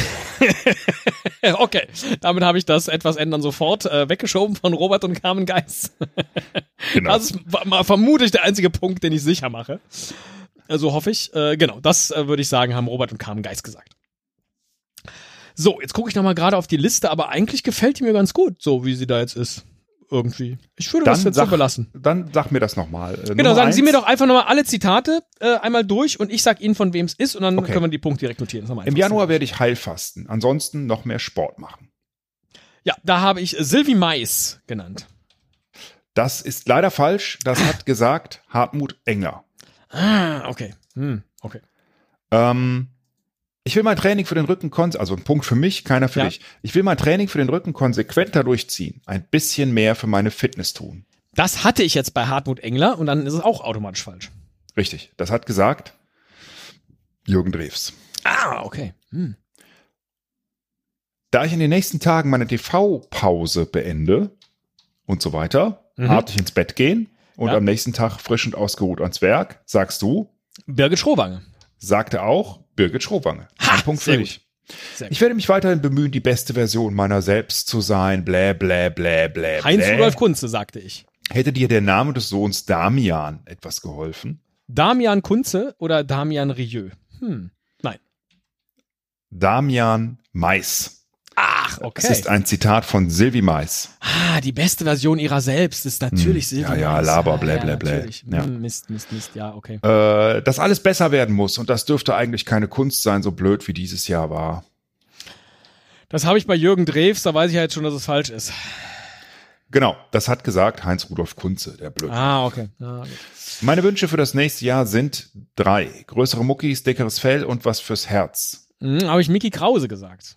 Okay, damit habe ich das etwas ändern sofort äh, weggeschoben von Robert und Carmen Geis. Genau. Das ist mal vermutlich der einzige Punkt, den ich sicher mache. Also hoffe ich. Äh, genau, das äh, würde ich sagen, haben Robert und Carmen Geis gesagt. So, jetzt gucke ich nochmal gerade auf die Liste, aber eigentlich gefällt die mir ganz gut, so wie sie da jetzt ist. Irgendwie. Ich würde das jetzt so belassen. dann sag mir das nochmal. Äh, Genau, Nummer sagen Sie eins. mir doch einfach nochmal alle Zitate äh, einmal durch und ich sag Ihnen, von wem es ist und dann Okay. können wir die Punkte direkt notieren. Im. Januar werde ich Heilfasten. Ansonsten noch mehr Sport machen. Ja, da habe ich Sylvie Mais genannt. Das ist leider falsch. Das hat gesagt Hartmut Engler. Ah, okay. Hm, okay. Ähm, ich will mein Training für den Rücken also ein Punkt für mich, keiner für Ja. dich. Ich will mein Training für den Rücken konsequenter durchziehen, ein bisschen mehr für meine Fitness tun. Das hatte ich jetzt bei Hartmut Engler und dann ist es auch automatisch falsch. Richtig, das hat gesagt Jürgen Drews. Ah, okay. Hm. Da ich in den nächsten Tagen meine TV-Pause beende und so weiter, Mhm. artig ins Bett gehen und Ja. am nächsten Tag frisch und ausgeruht ans Werk, sagst du, Birgit Schrowange. sagte auch Birgit Schrowange. Ha, Ein Punkt für dich. Ich werde mich weiterhin bemühen, die beste Version meiner selbst zu sein. Blä, blä, blä, blä. Heinz blä. Rudolf Kunze, sagte ich. Hätte dir der Name des Sohns Damian etwas geholfen? Damian Kunze oder Damian Rieu? Hm. Nein. Damian Mais. Ach, Das okay. ist ein Zitat von Sylvie Mais. ah, die beste Version ihrer selbst ist natürlich Hm. Silvia. Ja, ja, Mais. Laber, Ah, blä, ja, blä, blä. natürlich. Ja. Hm, Mist, Mist, Mist. Ja, okay. Äh, dass alles besser werden muss und das dürfte eigentlich keine Kunst sein, so blöd wie dieses Jahr war. Das habe ich bei Jürgen Drews, da weiß ich ja jetzt schon, dass es falsch ist. Genau, das hat gesagt Heinz Rudolf Kunze, der blöd. Ah, okay. Ah. Meine Wünsche für das nächste Jahr sind drei. Größere Muckis, dickeres Fell und was fürs Herz. Hm, habe ich Mickey Krause gesagt.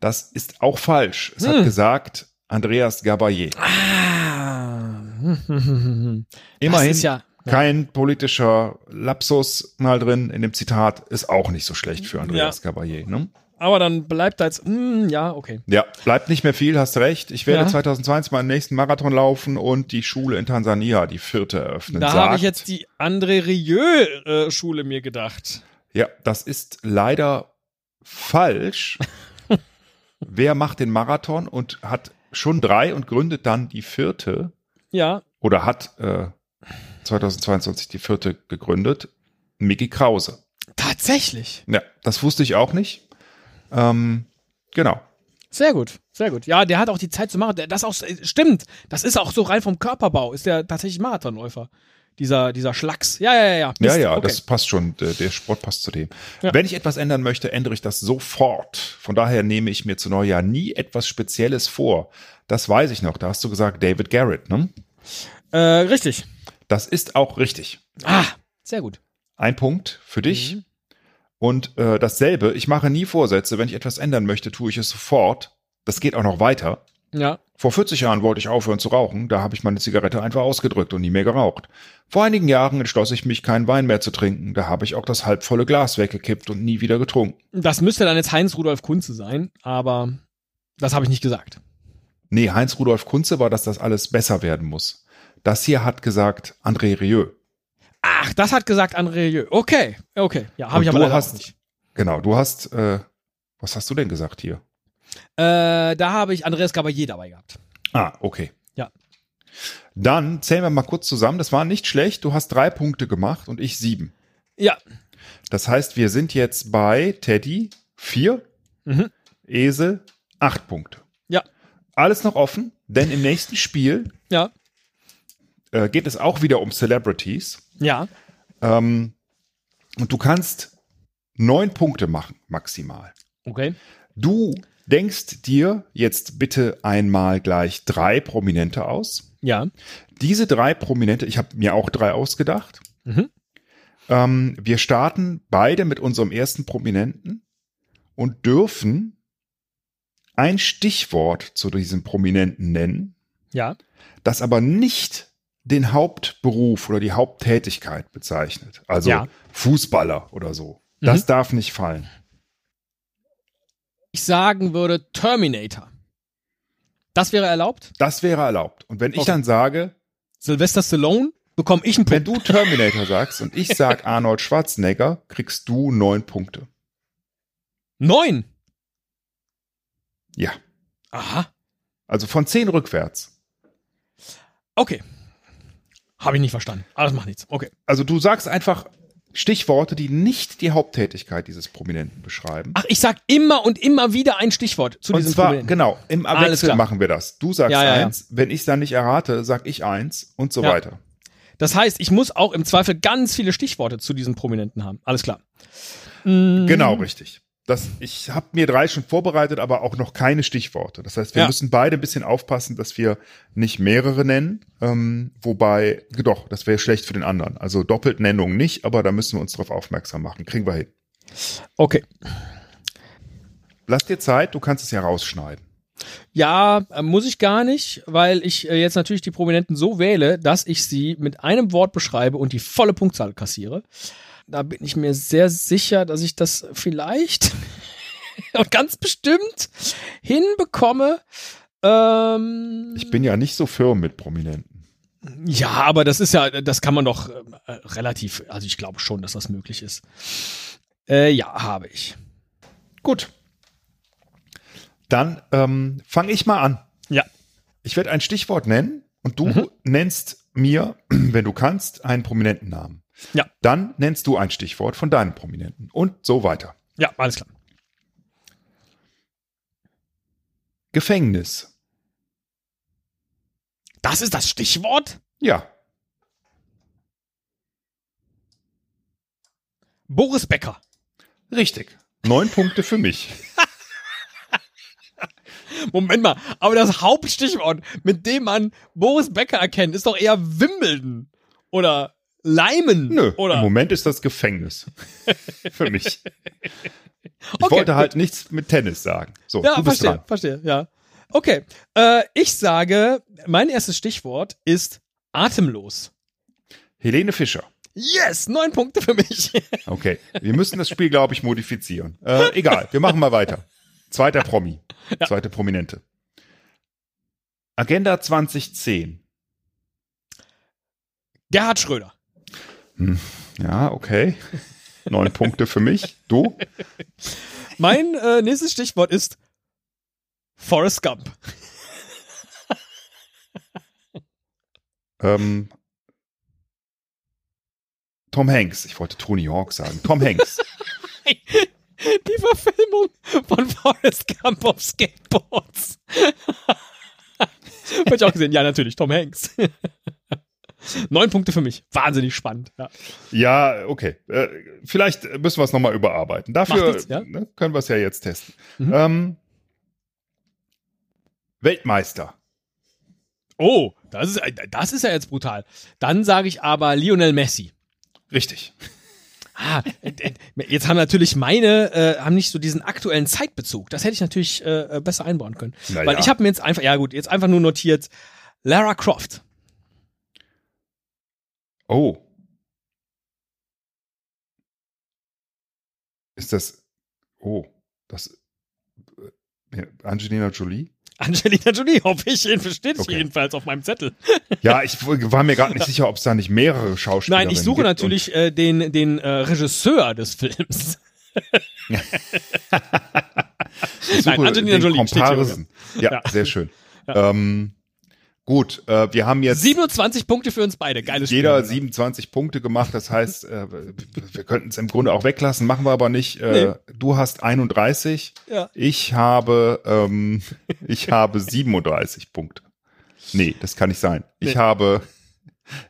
Das ist auch falsch. Es hat Hm. gesagt Andreas Gabayé. Ah. Immerhin ja, ja. kein politischer Lapsus mal drin in dem Zitat. Ist auch nicht so schlecht für Andreas Gabayé. Ne? Aber dann bleibt da jetzt, hm, ja, okay. Ja, bleibt nicht mehr viel, hast recht. Ich werde Ja. 2020 meinen nächsten Marathon laufen und die Schule in Tansania, die vierte, eröffnen. Da habe ich jetzt die André Rieu-Schule mir gedacht. Ja, das ist leider falsch. Wer macht den Marathon und hat schon drei und gründet dann die vierte Ja, oder hat äh, 2022 die vierte gegründet? Mickey Krause. tatsächlich. Ja, das wusste ich auch nicht. Ähm, genau. Sehr gut, sehr gut. Ja, der hat auch die Zeit zu machen. Das auch, stimmt. Das ist auch so rein vom Körperbau. Ist der tatsächlich Marathonläufer. Dieser, dieser Schlacks. Ja, ja, ja, ja. Ja, ja, okay. das passt schon. Der, der Sport passt zu dem. Ja. Wenn ich etwas ändern möchte, ändere ich das sofort. Von daher nehme ich mir zu Neujahr nie etwas Spezielles vor. Das weiß ich noch. Da hast du gesagt, David Garrett, ne? Äh, richtig. Das ist auch richtig. Ah, sehr gut. Ein Punkt für dich. Mhm. Und äh, dasselbe, ich mache nie Vorsätze. Wenn ich etwas ändern möchte, tue ich es sofort. Das geht auch noch weiter. Ja. Vor 40 Jahren wollte ich aufhören zu rauchen. Da habe ich meine Zigarette einfach ausgedrückt und nie mehr geraucht. Vor einigen Jahren entschloss ich mich, keinen Wein mehr zu trinken. Da habe ich auch das halbvolle Glas weggekippt und nie wieder getrunken. Das müsste dann jetzt Heinz Rudolf Kunze sein, aber das habe ich nicht gesagt. Nee, Heinz Rudolf Kunze war, dass das alles besser werden muss. Das hier hat gesagt André Rieu. Ach, das hat gesagt André Rieu. Okay, okay. Ja, habe ich aber du hast- nicht. Genau, du hast, äh, was hast du denn gesagt hier? Äh, da habe ich Andreas Gabalier dabei gehabt. Ah, okay. Ja. Dann zählen wir mal kurz zusammen. Das war nicht schlecht. Du hast drei Punkte gemacht und ich sieben. Ja. Das heißt, wir sind jetzt bei Teddy vier, Mhm. Esel acht Punkte. Ja. Alles noch offen, denn im nächsten Spiel Ja. äh, geht es auch wieder um Celebrities. Ja. Ähm, und du kannst neun Punkte machen, maximal. Okay. Du denkst dir jetzt bitte einmal gleich drei Prominente aus. Ja. Diese drei Prominente, ich habe mir auch drei ausgedacht. Mhm. Ähm, wir starten beide mit unserem ersten Prominenten und dürfen ein Stichwort zu diesem Prominenten nennen, Ja. das aber nicht den Hauptberuf oder die Haupttätigkeit bezeichnet. Also Ja. Fußballer oder so. Das Mhm. darf nicht fallen. Ich sagen würde Terminator. Das wäre erlaubt? Das wäre erlaubt. Und wenn ich Okay. dann sage, Sylvester Stallone bekomme ich einen wenn Punkt. du Terminator sagst und ich sag Arnold Schwarzenegger, kriegst du neun Punkte. Neun. Ja. Aha. Also von zehn rückwärts. Okay. Habe ich nicht verstanden. Aber das macht nichts. Okay. Also du sagst einfach Stichworte, die nicht die Haupttätigkeit dieses Prominenten beschreiben. Ach, ich sag immer und immer wieder ein Stichwort zu und diesem zwar, Problem. genau, im Alles Wechsel klar. machen wir das. Du sagst Ja, ja, ja. eins, wenn ich es dann nicht errate, sag ich eins und so Ja. weiter. Das heißt, ich muss auch im Zweifel ganz viele Stichworte zu diesem Prominenten haben. Alles klar. Mm, Genau, richtig. Das, ich habe mir drei schon vorbereitet, aber auch noch keine Stichworte. Das heißt, wir Ja. müssen beide ein bisschen aufpassen, dass wir nicht mehrere nennen. Ähm, wobei, doch, das wäre schlecht für den anderen. Also Doppeltnennung nicht, aber da müssen wir uns darauf aufmerksam machen. Kriegen wir hin. Okay. Lass dir Zeit, du kannst es ja rausschneiden. Ja, äh, muss ich gar nicht, weil ich äh, jetzt natürlich die Prominenten so wähle, dass ich sie mit einem Wort beschreibe und die volle Punktzahl kassiere. Da bin ich mir sehr sicher, dass ich das vielleicht und ganz bestimmt hinbekomme. Ähm, Ich bin ja nicht so firm mit Prominenten. ja, aber das ist ja, das kann man doch äh, relativ, also ich glaube schon, dass das möglich ist. Äh, ja, habe ich. Gut. Dann ähm, fange ich mal an. Ja. Ich werde ein Stichwort nennen und du Mhm. nennst mir, wenn du kannst, einen prominenten Namen. Ja. Dann nennst du ein Stichwort von deinem Prominenten und so weiter. Ja, alles klar. Gefängnis. Das ist das Stichwort? Ja. Boris Becker. Richtig. Neun Punkte für mich. Moment mal, aber das Hauptstichwort, mit dem man Boris Becker erkennt, ist doch eher Wimbledon oder Leimen Nö, im oder Moment ist das Gefängnis. für mich. Ich Okay, wollte halt nichts mit Tennis sagen. So, Ja, du bist verstehe, dran. verstehe, ja. Okay, äh, ich sage, mein erstes Stichwort ist atemlos. Helene Fischer. Yes, neun Punkte für mich. Okay, wir müssen das Spiel, glaube ich, modifizieren. Äh, egal, wir machen mal weiter. Zweiter Promi, Ja. zweite Prominente. Agenda 2010. Gerhard Schröder. Ja, okay. Neun Punkte für mich. Du? Mein äh, nächstes Stichwort ist Forrest Gump. Ähm, Tom Hanks. Ich wollte Tony Hawk sagen. Tom Hanks. Die Verfilmung von Forrest Gump auf Skateboards. Hab ich auch gesehen. Ja, natürlich, Tom Hanks. Neun Punkte für mich. Wahnsinnig spannend. Ja. Ja, okay. Äh, vielleicht müssen wir es nochmal überarbeiten. Dafür nichts, ja. ne, können wir es ja jetzt testen. Mhm. Ähm, Weltmeister. Oh, das ist, das ist ja jetzt brutal. Dann sage ich aber Lionel Messi. Richtig. Ah, äh, äh, jetzt haben natürlich meine, äh, haben nicht so diesen aktuellen Zeitbezug. Das hätte ich natürlich äh, besser einbauen können. Na Weil ich habe mir jetzt einfach, ja gut, jetzt einfach nur notiert, Lara Croft. Oh. Ist das. Oh. Das. äh, Angelina Jolie? Angelina Jolie, hoffe ich, versteht es Okay. jedenfalls auf meinem Zettel. Ja, ich war mir gerade nicht sicher, ob es da nicht mehrere Schauspieler Nein, ich suche natürlich äh, den, den äh, Regisseur des Films. Nein, Angelina Jolie steht hier Komparsen. Ja, Ja. sehr schön. Ähm, gut, äh, wir haben jetzt 27 Punkte für uns beide. Geiles Spiel. jeder 27 Punkte gemacht. Das heißt, äh, wir könnten es im Grunde auch weglassen, machen wir aber nicht. Äh, Du hast 31, Ja. ich habe ähm, ich habe 37 Punkte. Nee, das kann nicht sein. Ich Nee. habe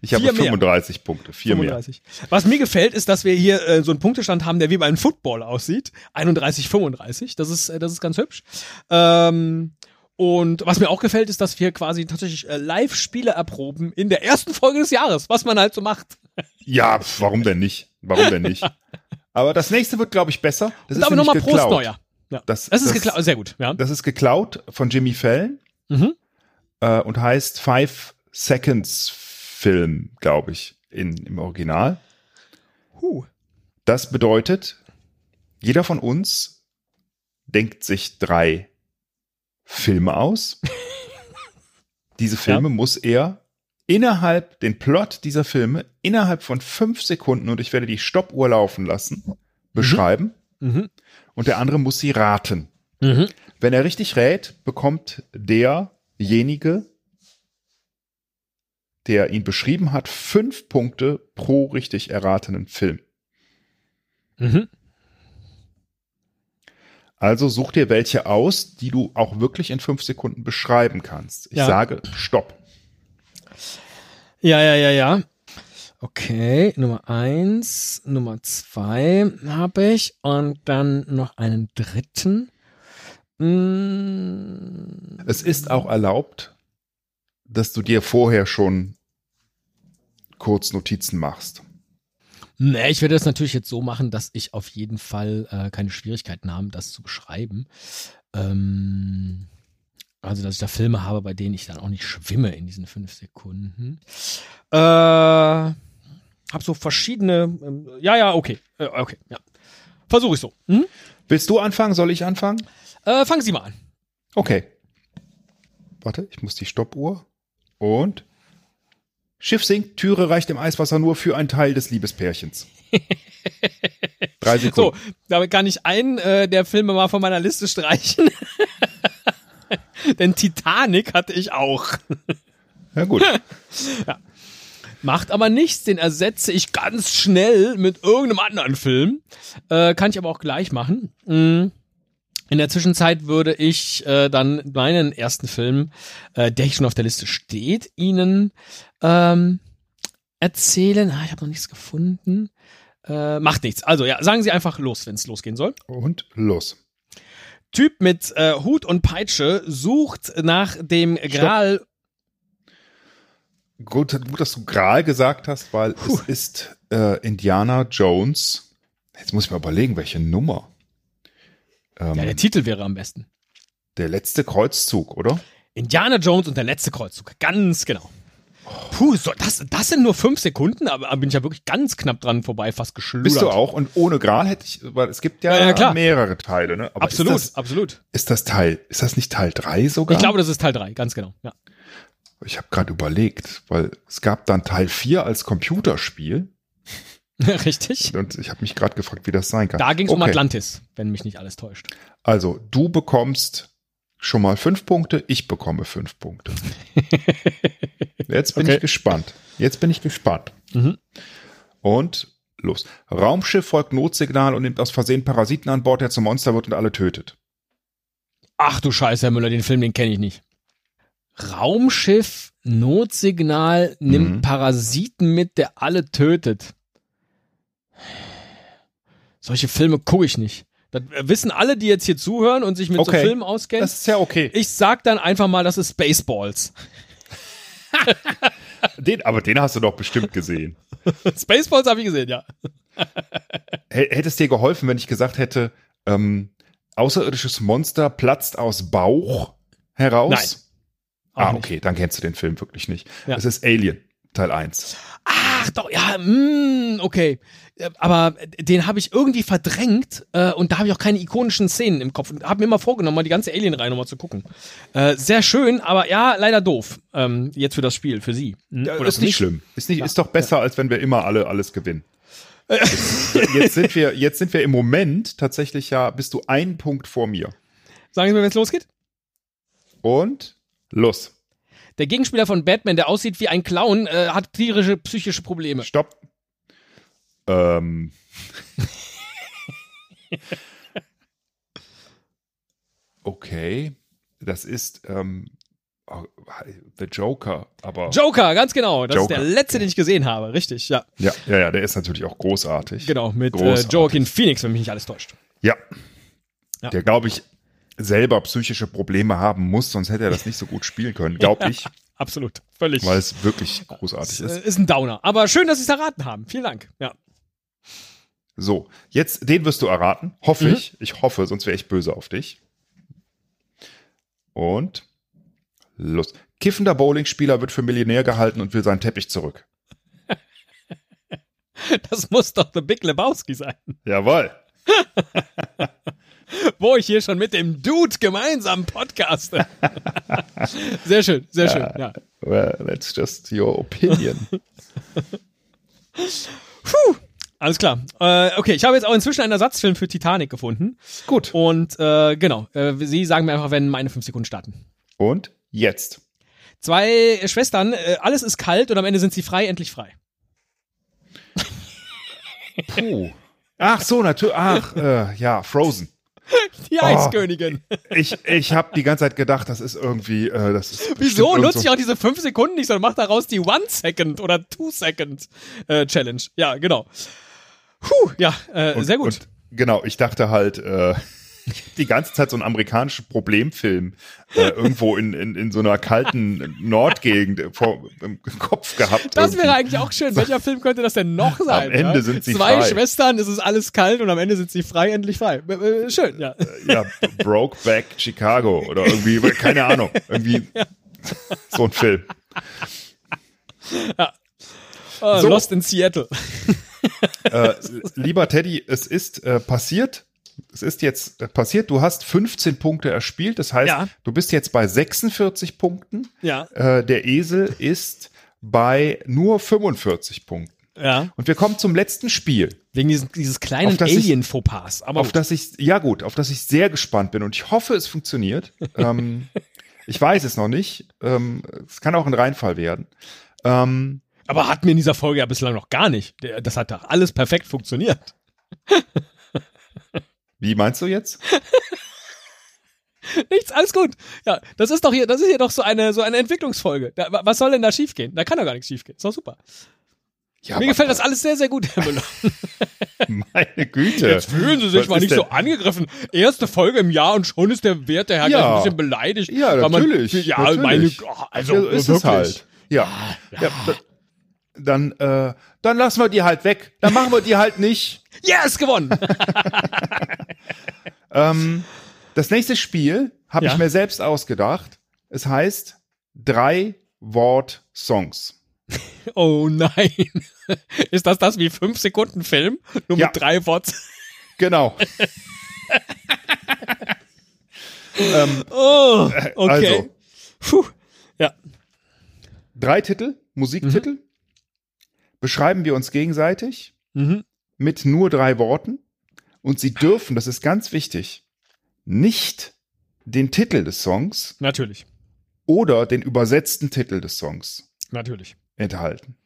Ich habe Vier mehr. 35 Punkte, vier 35. Was mir gefällt, ist, dass wir hier äh, so einen Punktestand haben, der wie beim Football aussieht. 31, 35. Das ist, äh, das ist ganz hübsch. Ähm, und was mir auch gefällt, ist, dass wir quasi tatsächlich äh, Live-Spiele erproben in der ersten Folge des Jahres, was man halt so macht. Ja, pf, warum denn nicht? Warum denn nicht? Aber das nächste wird, glaube ich, besser. Das Und aber nämlich nochmal Prost geklaut. Neuer. Ja. Das- Das, ist das- geklaut. Sehr gut, ja. Das ist geklaut von Jimmy Fallon Mhm. äh, und heißt Five Seconds Film, glaube ich, in, im Original. Huh. Das bedeutet, jeder von uns denkt sich drei Filme aus. Diese Filme muss er innerhalb, den Plot dieser Filme, innerhalb von fünf Sekunden, und ich werde die Stoppuhr laufen lassen, beschreiben. Mhm. Und der andere muss sie raten. Mhm. Wenn er richtig rät, bekommt derjenige, der ihn beschrieben hat, fünf Punkte pro richtig erratenen Film. Mhm. Also such dir welche aus, die du auch wirklich in fünf Sekunden beschreiben kannst. Ich Ja. sage Stopp. Ja, ja, ja, ja. Okay, Nummer eins, Nummer zwei habe ich und dann noch einen dritten. Mm, Es ist auch erlaubt, dass du dir vorher schon kurz Notizen machst. Nee, ich werde das natürlich jetzt so machen, dass ich auf jeden Fall äh, keine Schwierigkeiten habe, das zu beschreiben. Ähm, also, dass ich da Filme habe, bei denen ich dann auch nicht schwimme in diesen fünf Sekunden. Äh, hab so verschiedene. Ähm, ja, ja, okay. Äh, okay, ja. Versuche ich so. Mhm. Willst du anfangen? Soll ich anfangen? Äh, fangen Sie mal an. Okay. Warte, ich muss die Stoppuhr. Und Schiff sinkt, Türe reicht im Eiswasser nur für einen Teil des Liebespärchens. Drei So, Sekunden. damit kann ich einen äh, der Filme mal von meiner Liste streichen. Denn Titanic hatte ich auch. Ja gut. Macht aber nichts, den ersetze ich ganz schnell mit irgendeinem anderen Film. Äh, kann ich aber auch gleich machen. Mm. In der Zwischenzeit würde ich äh, dann meinen ersten Film, äh, der hier schon auf der Liste steht, Ihnen ähm, erzählen. Ah, ich habe noch nichts gefunden. Äh, macht nichts. Also ja, sagen Sie einfach los, wenn es losgehen soll. Und los. Typ mit äh, Hut und Peitsche sucht nach dem Gral. Gut, gut, dass du Gral gesagt hast, weil es ist äh, Indiana Jones. Jetzt muss ich mal überlegen, welche Nummer. Ähm, Ja, der Titel wäre am besten. der letzte Kreuzzug, oder? Indiana Jones und der letzte Kreuzzug. Ganz genau. Puh, so, das, das sind nur fünf Sekunden, aber da bin ich ja wirklich ganz knapp dran vorbei, fast geschludert. Bist du auch? Und ohne Gral hätte ich, weil es gibt ja, Ja, ja, mehrere Teile, ne? Aber Absolut, Ist das, absolut. ist das Teil, ist das nicht Teil 3 sogar? Ich glaube, das ist Teil drei, ganz genau. Ja. Ich habe gerade überlegt, weil es gab dann Teil 4 als Computerspiel Richtig. und ich habe mich gerade gefragt, wie das sein kann. Da ging es um Okay, Atlantis, wenn mich nicht alles täuscht. Also, du bekommst schon mal fünf Punkte, ich bekomme fünf Punkte. Jetzt bin Okay. ich gespannt. Jetzt bin ich gespannt. Mhm. Und los. Raumschiff folgt Notsignal und nimmt aus Versehen Parasiten an Bord, der zum Monster wird und alle tötet. Ach du Scheiße, Herr Müller, den Film, den kenne ich nicht. Raumschiff, Notsignal, nimmt Mhm. Parasiten mit, der alle tötet. Solche Filme gucke ich nicht. Das wissen alle, die jetzt hier zuhören und sich mit Okay. so Filmen auskennen. Das ist ja okay. Ich sag dann einfach mal, das ist Spaceballs. Den, aber den hast du doch bestimmt gesehen. Spaceballs habe ich gesehen, ja. Hätte es dir geholfen, wenn ich gesagt hätte, ähm, außerirdisches Monster platzt aus Bauch heraus? Nein. Ah, nicht. okay, dann kennst du den Film wirklich nicht. Ja. Es ist Alien, Teil 1. Ach doch, ja, mm, okay. Aber den habe ich irgendwie verdrängt äh, und da habe ich auch keine ikonischen Szenen im Kopf. Und habe mir immer vorgenommen, mal die ganze Alien-Reihe nochmal zu gucken. Äh, sehr schön, aber ja, leider doof. Ähm, jetzt für das Spiel, für Sie. Hm? Ja, ist nicht mich. schlimm. Ist, nicht, ist doch besser, als wenn wir immer alle alles gewinnen. jetzt, jetzt, sind wir, jetzt sind wir im Moment tatsächlich ja, bist du einen Punkt vor mir. Sagen Sie mir, wenn es losgeht. Und los. Der Gegenspieler von Batman, der aussieht wie ein Clown, äh, hat tierische psychische Probleme. Stopp. Ähm. okay. Das ist, ähm, oh, The Joker, aber. Joker, ganz genau. Das Joker. ist der letzte, den ich gesehen habe. Richtig, ja. Ja, ja, ja, der ist natürlich auch großartig. Genau, mit äh, Großartig. Joaquin Phoenix, wenn mich nicht alles täuscht. Ja. Ja. Der, glaube ich, selber psychische Probleme haben muss, sonst hätte er das nicht so gut spielen können, glaube ich, Absolut. Völlig. weil es wirklich großartig äh, ist. ist ein Downer. Aber schön, dass Sie es erraten haben. Vielen Dank. Ja. So, jetzt, den wirst du erraten, hoffe Mhm. ich. Ich hoffe, sonst wäre ich böse auf dich. Und los. Kiffender Bowlingspieler wird für Millionär gehalten und will seinen Teppich zurück. Das muss doch The Big Lebowski sein. Jawohl. Wo ich hier schon mit dem Dude gemeinsam podcaste. Sehr schön, sehr schön. Ja. Well, that's just your opinion. Alles klar. Äh, okay, ich habe jetzt auch inzwischen einen Ersatzfilm für Titanic gefunden. Gut. Und äh, genau, äh, Sie sagen mir einfach, wenn meine fünf Sekunden starten. Und jetzt. Zwei Schwestern, äh, alles ist kalt und am Ende sind sie frei, endlich frei. Puh. Ach so, natürlich. Ach, äh, ja, Frozen. Die Oh. Eiskönigin. Ich, ich habe die ganze Zeit gedacht, das ist irgendwie, äh, das ist. Wieso nutze ich auch diese fünf Sekunden nicht, sondern mach daraus die One-Second oder Two-Second-Challenge. ja, genau. Puh, ja, äh, Und- sehr gut. Und, genau, ich dachte halt, äh, die ganze Zeit so einen amerikanischen Problemfilm äh, irgendwo in, in, in so einer kalten Nordgegend vor, im Kopf gehabt. das irgendwie. wäre eigentlich auch schön. Welcher Film könnte das denn noch sein? Ende ja? sind sie Zwei frei. Schwestern, es ist alles kalt und am Ende sind sie frei, endlich frei. Äh, äh, schön, ja. ja, Brokeback Chicago oder irgendwie, keine Ahnung, irgendwie so ein Film. Äh, So. Lost in Seattle. Äh, lieber Teddy, es ist äh, passiert. Es ist jetzt passiert. Du hast 15 Punkte erspielt. Das heißt, Ja. du bist jetzt bei 46 Punkten. Ja, Äh, der Esel ist bei nur 45 Punkten. ja. Und wir kommen zum letzten Spiel, Wegen dieses, dieses kleinen Alien-Fauxpas. Auf gut. das ich, ja gut, auf das ich sehr gespannt bin und ich hoffe, es funktioniert. ähm, ich weiß es noch nicht. Ähm, es kann auch ein Reinfall werden. Ähm, aber hatten wir in dieser Folge ja bislang noch gar nicht. Das hat doch alles perfekt funktioniert. wie meinst du jetzt? Nichts, alles gut. Ja, das ist doch hier, das ist hier doch so eine, so eine Entwicklungsfolge. Da, wa- was soll denn da schiefgehen? Da kann doch gar nichts schiefgehen. Ist doch super. Ja, Mir gefällt das alles sehr, sehr gut, Herr Müller. Meine Güte. Jetzt fühlen Sie sich Was mal nicht denn- so angegriffen. Erste Folge im Jahr und schon ist der Wert der Herr Ja. ein bisschen beleidigt. Ja, weil man- natürlich. ja, natürlich. meine, also Ja, so ist wirklich. es halt. Ja. ja. da- dann, äh, dann lassen wir die halt weg. Dann machen wir die halt nicht. Yes, gewonnen. Ähm, das nächste Spiel habe Ja. ich mir selbst ausgedacht. Es heißt drei Wort Songs. oh nein. Ist das das wie fünf Sekunden Film? Nur Ja. mit drei Worten. Genau. ähm, Oh, okay. Also. Puh. Ja. drei Titel, Musiktitel. Beschreiben wir uns gegenseitig Mhm. mit nur drei Worten. Und sie dürfen, das ist ganz wichtig, nicht den Titel des Songs Natürlich. oder den übersetzten Titel des Songs Natürlich. enthalten.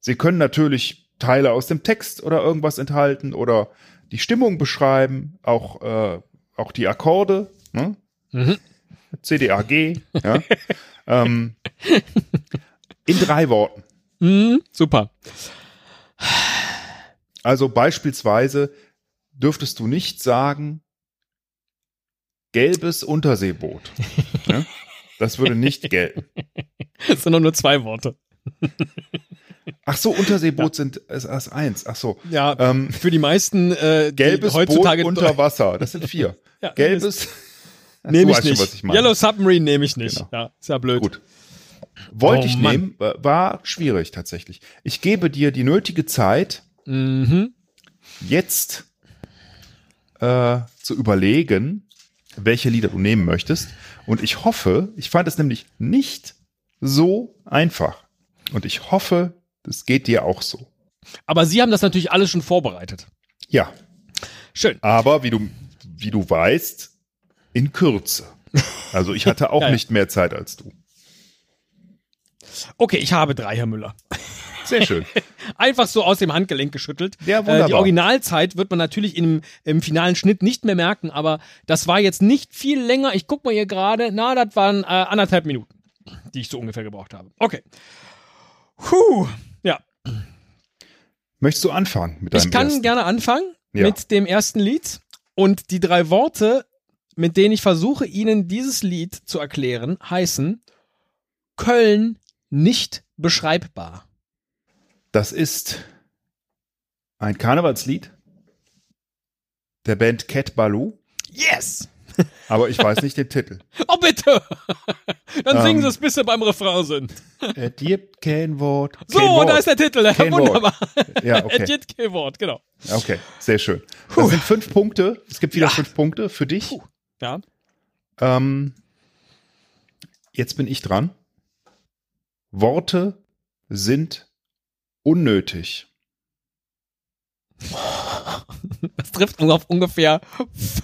Sie können natürlich Teile aus dem Text oder irgendwas enthalten oder die Stimmung beschreiben, auch, äh, auch die Akkorde, ne? Mhm. C, D, A, G, ja? ähm, in drei Worten. Mhm. Super. Also beispielsweise dürftest du nicht sagen, gelbes Unterseeboot. ne? Das würde nicht gelten. Es sind nur zwei Worte. Ach so, Unterseeboot sind ist erst eins. Ach so. Ja, Ähm, für die meisten äh, die gelbes heutzutage Boot unter Wasser. Das sind vier. Ja, Gelbes. nehme ich nicht. was ich meine. Yellow Submarine nehme ich nicht. Genau. Ja, ist ja blöd. Gut. Wollte Oh, ich Mann. nehmen, war schwierig tatsächlich. Ich gebe dir die nötige Zeit, Mhm. jetzt äh, zu überlegen, welche Lieder du nehmen möchtest. Und ich hoffe, ich fand es nämlich nicht so einfach. Und ich hoffe, das geht dir auch so. Aber Sie haben das natürlich alles schon vorbereitet. Ja, Schön. aber wie du, wie du weißt, in Kürze. Also ich hatte auch Ja, ja. nicht mehr Zeit als du. Okay, ich habe drei, Herr Müller. Sehr schön. Einfach so aus dem Handgelenk geschüttelt. Ja, Äh, wunderbar. die Originalzeit wird man natürlich im, im finalen Schnitt nicht mehr merken, aber das war jetzt nicht viel länger. Ich guck mal hier gerade, na, das waren äh, anderthalb Minuten. die ich so ungefähr gebraucht habe. Okay. Puh. Ja, Möchtest du anfangen mit deinem ich kann ersten? gerne anfangen Ja. mit dem ersten Lied. Und die drei Worte, mit denen ich versuche, Ihnen dieses Lied zu erklären, heißen Köln nicht beschreibbar. Das ist ein Karnevalslied der Band Cat Baloo, Yes! aber ich weiß nicht den Titel. Oh, bitte! Dann Ähm. singen Sie es, bis Sie beim Refrain sind. Es gibt kein Wort. So, kein Wort. da ist der Titel. Kein Wunderbar. Ja, Okay. kein Wort, genau. Okay, sehr schön. Das sind fünf Punkte. Es gibt wieder Ja. fünf Punkte für dich. Puh. Ja. Ähm, jetzt bin ich dran. Worte sind unnötig. Das trifft auf ungefähr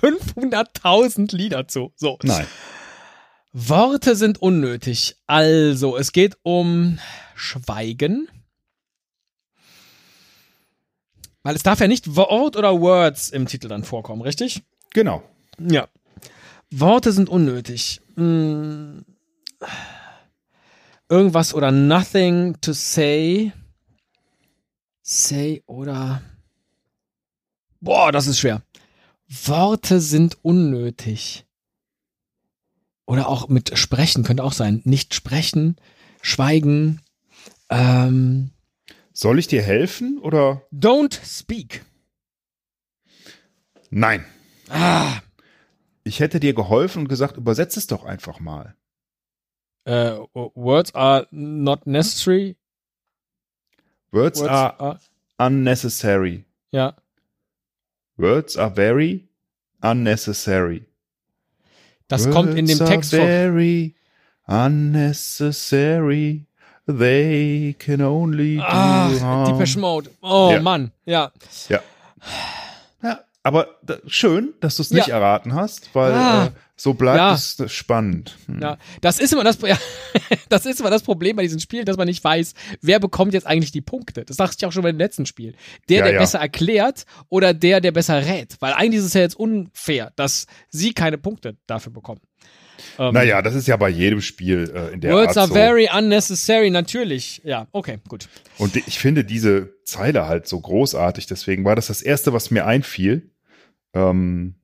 500.000 Lieder zu. So. Nein. Worte sind unnötig. Also, es geht um Schweigen. Weil es darf ja nicht Wort oder Words im Titel dann vorkommen, richtig? Genau. Ja. Worte sind unnötig. Hm. Irgendwas oder nothing to say. Say oder. Boah, das ist schwer. Worte sind unnötig. Oder auch mit sprechen könnte auch sein. Nicht sprechen, schweigen. Ähm, Soll ich dir helfen oder? don't speak. Nein. Ah, Ich hätte dir geholfen und gesagt, übersetz es doch einfach mal. äh, words are not necessary. Words, Words are are, unnecessary. ja. Words are very unnecessary. Das kommt in dem Words Text are vor. very unnecessary. They can only do Ah, harm. Depeche Mode. Oh Ja. Mann, ja. Ja. ja aber da, schön, dass du es nicht Ja. erraten hast, weil Ah. äh, so bleibt Ja. es spannend. Hm. ja. Das ist immer das, ja, das ist immer das Problem bei diesen Spielen, dass man nicht weiß, wer bekommt jetzt eigentlich die Punkte. Das dachte ich auch schon beim letzten Spiel. Der, Ja, der ja. besser erklärt oder der, der besser rät. Weil eigentlich ist es ja jetzt unfair, dass sie keine Punkte dafür bekommen. Ähm, Naja, das ist ja bei jedem Spiel äh, in der Words Art are so. very unnecessary, natürlich. Ja, okay, gut. Und ich finde diese Zeile halt so großartig. Deswegen war das das Erste, was mir einfiel. Ähm,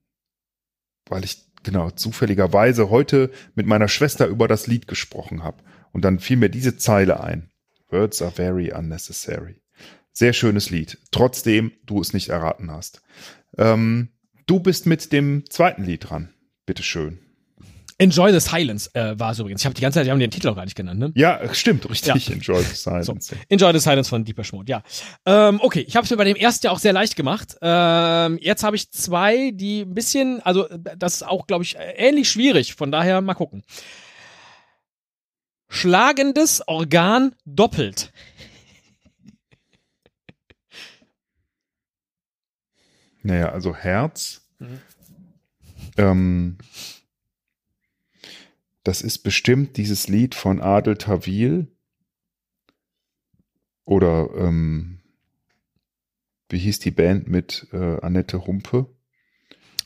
weil ich, genau, zufälligerweise heute mit meiner Schwester über das Lied gesprochen habe. Und dann fiel mir diese Zeile ein. Words are very unnecessary. Sehr schönes Lied. Trotzdem du es nicht erraten hast. Ähm, du bist mit dem zweiten Lied dran. Bitteschön. Enjoy the Silence äh, war es übrigens. Ich habe die ganze Zeit, die haben den Titel auch gar nicht genannt, ne? Ja, stimmt, richtig. Ja. Enjoy the silence. So. Enjoy the Silence von Deepesh Mode, ja. Ähm, okay, ich habe es mir bei dem ersten ja auch sehr leicht gemacht. Ähm, jetzt habe ich zwei, die ein bisschen, also das ist auch, glaube ich, ähnlich schwierig. Von daher mal gucken. Schlagendes Organ doppelt. Naja, also Herz. Mhm. Ähm, das ist bestimmt dieses Lied von Adel Tawil. Oder ähm, wie hieß die Band mit äh, Annette Humpe?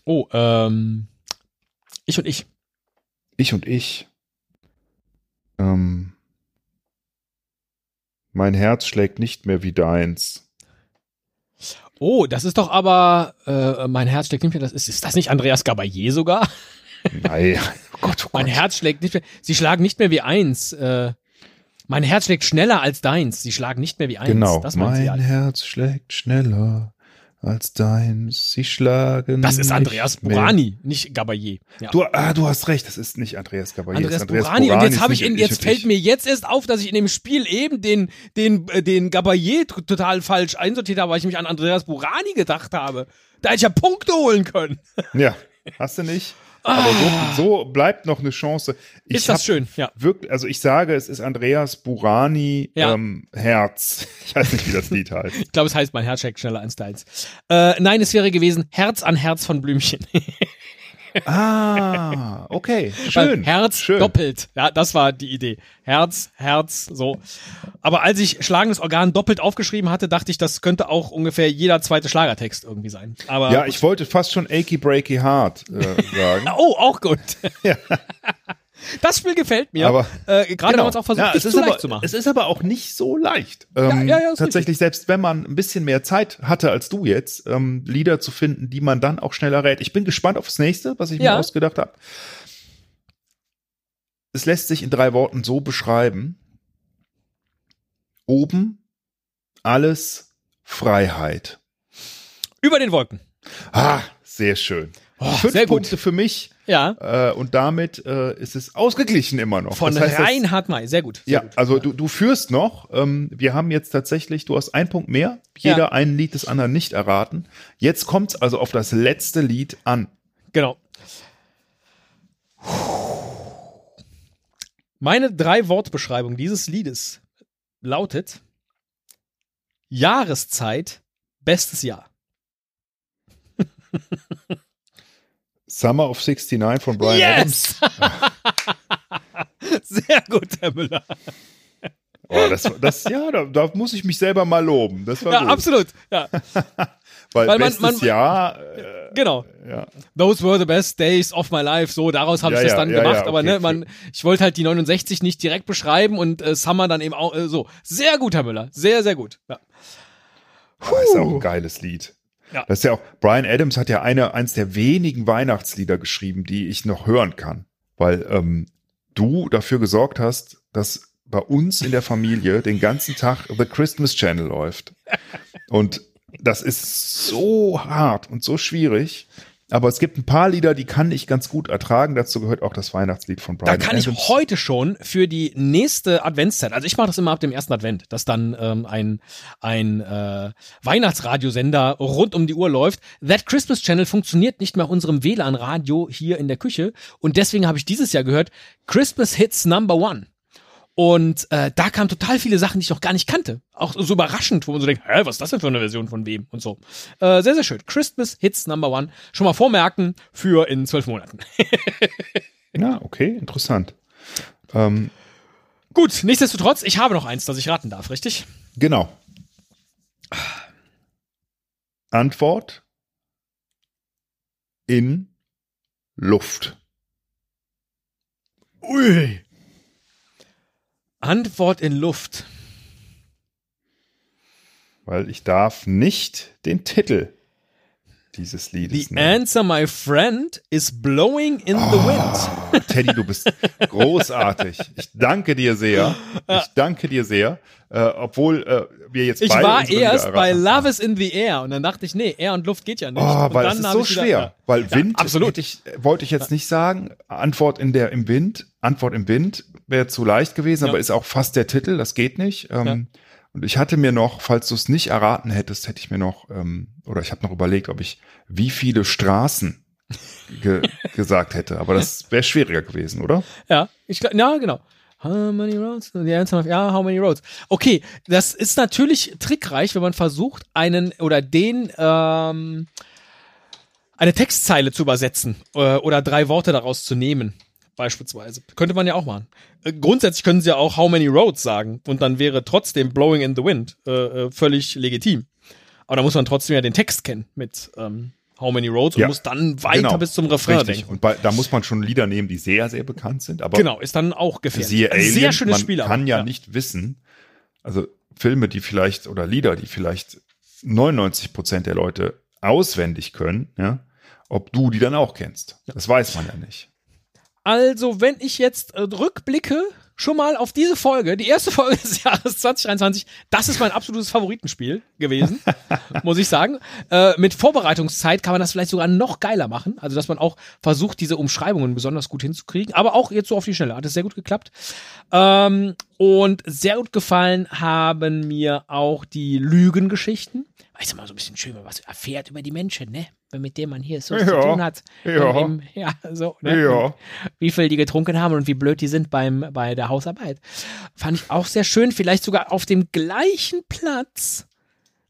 Oh, ähm, ich und ich. Ich und ich. Ähm, mein Herz schlägt nicht mehr wie deins. Oh, das ist doch aber, äh, mein Herz schlägt nicht mehr, das ist, ist das nicht Andreas Gabayé sogar? Nein, oh Gott, oh Mein Gott. Herz schlägt nicht mehr, sie schlagen nicht mehr wie eins. Äh, mein Herz schlägt schneller als deins, sie schlagen nicht mehr wie eins. Genau, das mein. Herz schlägt schneller als deins. Sie schlagen. Das ist nicht Andreas mehr. Burani, nicht Gabayé. Ja. Du, ah, du hast recht, das ist nicht Andreas Gabayé. Andreas, das ist Andreas Burani. Und jetzt habe ich in, jetzt fällt ich. mir jetzt erst auf, dass ich in dem Spiel eben den, den, äh, den Gabayé total falsch einsortiert habe, weil ich mich an Andreas Burani gedacht habe. Da hätte ich ja Punkte holen können. Ja, hast du nicht. Aber so, so bleibt noch eine Chance. Ich Ah. Ist das schön, ja. Wirklich, also ich sage, es ist Andreas Burani Ja. ähm, Herz. Ich weiß nicht, wie das Lied heißt. Ich glaube, es heißt, mein Herz schneller als deins. Äh, nein, es wäre gewesen Herz an Herz von Blümchen. Ah, okay. Weil Schön. Herz schön. doppelt. Ja, das war die Idee. Herz, Herz, so. Aber als ich schlagendes Organ doppelt aufgeschrieben hatte, dachte ich, das könnte auch ungefähr jeder zweite Schlagertext irgendwie sein. Aber Ja, ich wollte fast schon Achy Breaky Heart äh, sagen. Oh, auch gut. Das Spiel gefällt mir. Aber- äh, Gerade wenn man es auch versucht, Ja, es ist aber, leicht zu machen. Es ist aber auch nicht so leicht. Ähm, ja, ja, tatsächlich, selbst wenn man ein bisschen mehr Zeit hatte als du jetzt, ähm, Lieder zu finden, die man dann auch schneller rät. Ich bin gespannt auf das nächste, was ich mir ausgedacht habe. Es lässt sich in drei Worten so beschreiben. Oben alles Freiheit. Über den Wolken. Ah, sehr schön. Oh, Fünf sehr gut. Punkte für mich. Ja. Äh, und damit äh, ist es ausgeglichen immer noch. Von Das heißt, Reinhard May. Sehr gut. Sehr Ja, gut. also du, du führst noch. Ähm, wir haben jetzt tatsächlich, du hast einen Punkt mehr, jeder Ja. ein Lied des anderen nicht erraten. Jetzt kommt's also auf das letzte Lied an. Genau. Meine drei Wortbeschreibung dieses Liedes lautet Jahreszeit, bestes Jahr. Summer of 69 von Brian Adams. Sehr gut, Herr Müller. Oh, das, das, ja, da, da muss ich mich selber mal loben. Das war Ja, gut. absolut. Ja, Weil, Weil man- man- Jahr, äh, genau. ja. Those were the best days of my life. So, daraus habe Ja, ich das dann gemacht. ja, aber okay, ne, man, ich wollte halt die 69 nicht direkt beschreiben und äh, Summer dann eben auch äh, so. Sehr gut, Herr Müller. Sehr, sehr gut. Ja. Oh, ist ja auch ein geiles Lied. Ja. Das ist ja auch, Brian Adams hat ja eine, eins der wenigen Weihnachtslieder geschrieben, die ich noch hören kann. Weil ähm, du dafür gesorgt hast, dass bei uns in der Familie den ganzen Tag The Christmas Channel läuft. Und das ist so hart und so schwierig. Aber es gibt ein paar Lieder, die kann ich ganz gut ertragen. Dazu gehört auch das Weihnachtslied von Da Brian kann ich Adams. heute schon für die nächste Adventszeit, also ich mache das immer ab dem ersten Advent, dass dann ähm, ein, ein äh, Weihnachtsradiosender rund um die Uhr läuft. That Christmas Channel funktioniert nicht mehr unserem WLAN-Radio hier in der Küche und deswegen habe ich dieses Jahr gehört Christmas Hits Number One. Und äh, da kamen total viele Sachen, die ich noch gar nicht kannte. Auch so überraschend, wo man so denkt, hä, was ist das denn für eine Version von wem? Und so. Äh, sehr, sehr schön. Christmas Hits Number One. Schon mal vormerken für in zwölf Monaten. Ja, okay, interessant. Ähm, Gut, nichtsdestotrotz, ich habe noch eins, das ich raten darf, richtig? Genau. Antwort in Luft. Ui. Antwort in Luft. Weil ich darf nicht den Titel dieses Liedes The nennen. answer, my friend, is blowing in the wind. Oh, Teddy, du bist großartig. Ich danke dir sehr. Ich danke dir sehr. Äh, obwohl äh, wir jetzt Ich beide war unsere Lieder erst bei. Love is in the air und dann dachte ich, nee, Air und Luft geht ja nicht. Oh, und weil dann es ist so ich wieder- schwer. ja. Weil Wind, absolut. hätte Ich, wollte ich jetzt nicht sagen. Antwort in der im Wind. Antwort im Wind wäre zu leicht gewesen, Ja. aber ist auch fast der Titel. Das geht nicht. Ähm, Ja. Und ich hatte mir noch, falls du es nicht erraten hättest, hätte ich mir noch, ähm, oder ich habe noch überlegt, ob ich wie viele Straßen ge gesagt hätte. Aber das wäre schwieriger gewesen, oder? Ja, ich glaub, ja, genau. How many roads? The answer, ja, how many roads? Okay, das ist natürlich trickreich, wenn man versucht, einen oder den ähm, eine Textzeile zu übersetzen äh, oder drei Worte daraus zu nehmen, beispielsweise. Könnte man ja auch machen. Äh, grundsätzlich können sie ja auch How many roads sagen und dann wäre trotzdem Blowing in the Wind äh, äh, völlig legitim. Aber da muss man trotzdem ja den Text kennen mit ähm, How many roads und Ja, muss dann weiter Genau. bis zum Refrain Richtig. denken. Und bei, da muss man schon Lieder nehmen, die sehr, sehr bekannt sind. Aber Genau, ist dann auch gefährlich. siehe Ein Alien, Sehr schönes man Spiel. aber, kann ja, nicht wissen, also Filme, die vielleicht, oder Lieder, die vielleicht 99 Prozent der Leute auswendig können, ja, ob du die dann auch kennst. Das weiß man ja nicht. Also, wenn ich jetzt äh, rückblicke, schon mal auf diese Folge, die erste Folge des Jahres 2023, das ist mein absolutes Favoritenspiel gewesen, muss ich sagen. Äh, mit Vorbereitungszeit kann man das vielleicht sogar noch geiler machen. Also, dass man auch versucht, diese Umschreibungen besonders gut hinzukriegen. Aber auch jetzt so auf die Schnelle. Hat es sehr gut geklappt. Ähm, und sehr gut gefallen haben mir auch die Lügengeschichten. Weißt du mal, so ein bisschen schön, wenn man was erfährt über die Menschen, ne? Wenn mit dem man hier so was zu Ja, tun hat. ja. Im, ja, so, ne? Ja. wie viel die getrunken haben und wie blöd die sind beim, bei der Hausarbeit. Fand ich auch sehr schön, vielleicht sogar auf dem gleichen Platz,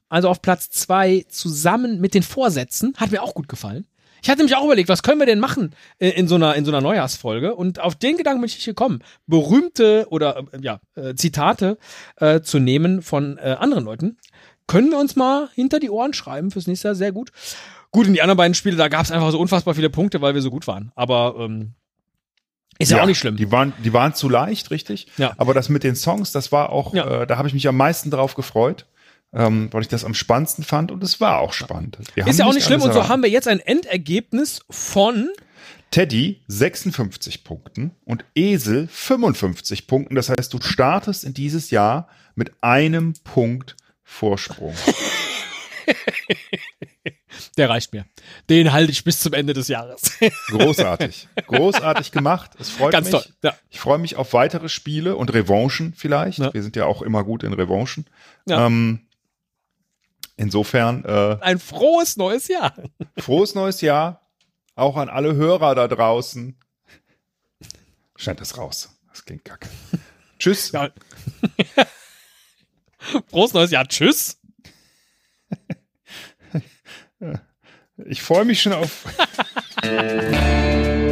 also auf Platz zwei zusammen mit den Vorsätzen, hat mir auch gut gefallen. Ich hatte mich auch überlegt, was können wir denn machen äh, in so einer, in so einer Neujahrsfolge? Und auf den Gedanken bin ich gekommen, berühmte oder äh, ja, äh, Zitate äh, zu nehmen von äh, anderen Leuten. Können wir uns mal hinter die Ohren schreiben fürs nächste Jahr, sehr gut. Gut, in die anderen beiden Spiele, da gab es einfach so unfassbar viele Punkte, weil wir so gut waren. Aber ähm, Ist ja, auch nicht schlimm. Die waren, die waren zu leicht, richtig. Ja. Aber das mit den Songs, das war auch, Ja. äh, da habe ich mich am meisten drauf gefreut, ähm, weil ich das am spannendsten fand und es war auch spannend. Wir Ist ja auch nicht schlimm. Und so haben wir jetzt ein Endergebnis von Teddy 56 Punkten und Esel 55 Punkten. Das heißt, du startest in dieses Jahr mit einem Punkt Vorsprung. Der reicht mir. Den halte ich bis zum Ende des Jahres. Großartig. Großartig gemacht. Es freut Ganz mich. toll. Ja. Ich freue mich auf weitere Spiele und Revanchen vielleicht. Ja. Wir sind ja auch immer gut in Revanchen. Ja. Ähm, insofern, äh, Ein frohes neues Jahr. frohes neues Jahr. Auch an alle Hörer da draußen. Schneid das raus. Das klingt kacke. Tschüss. Frohes neues Jahr. Tschüss. Ich freue mich schon auf.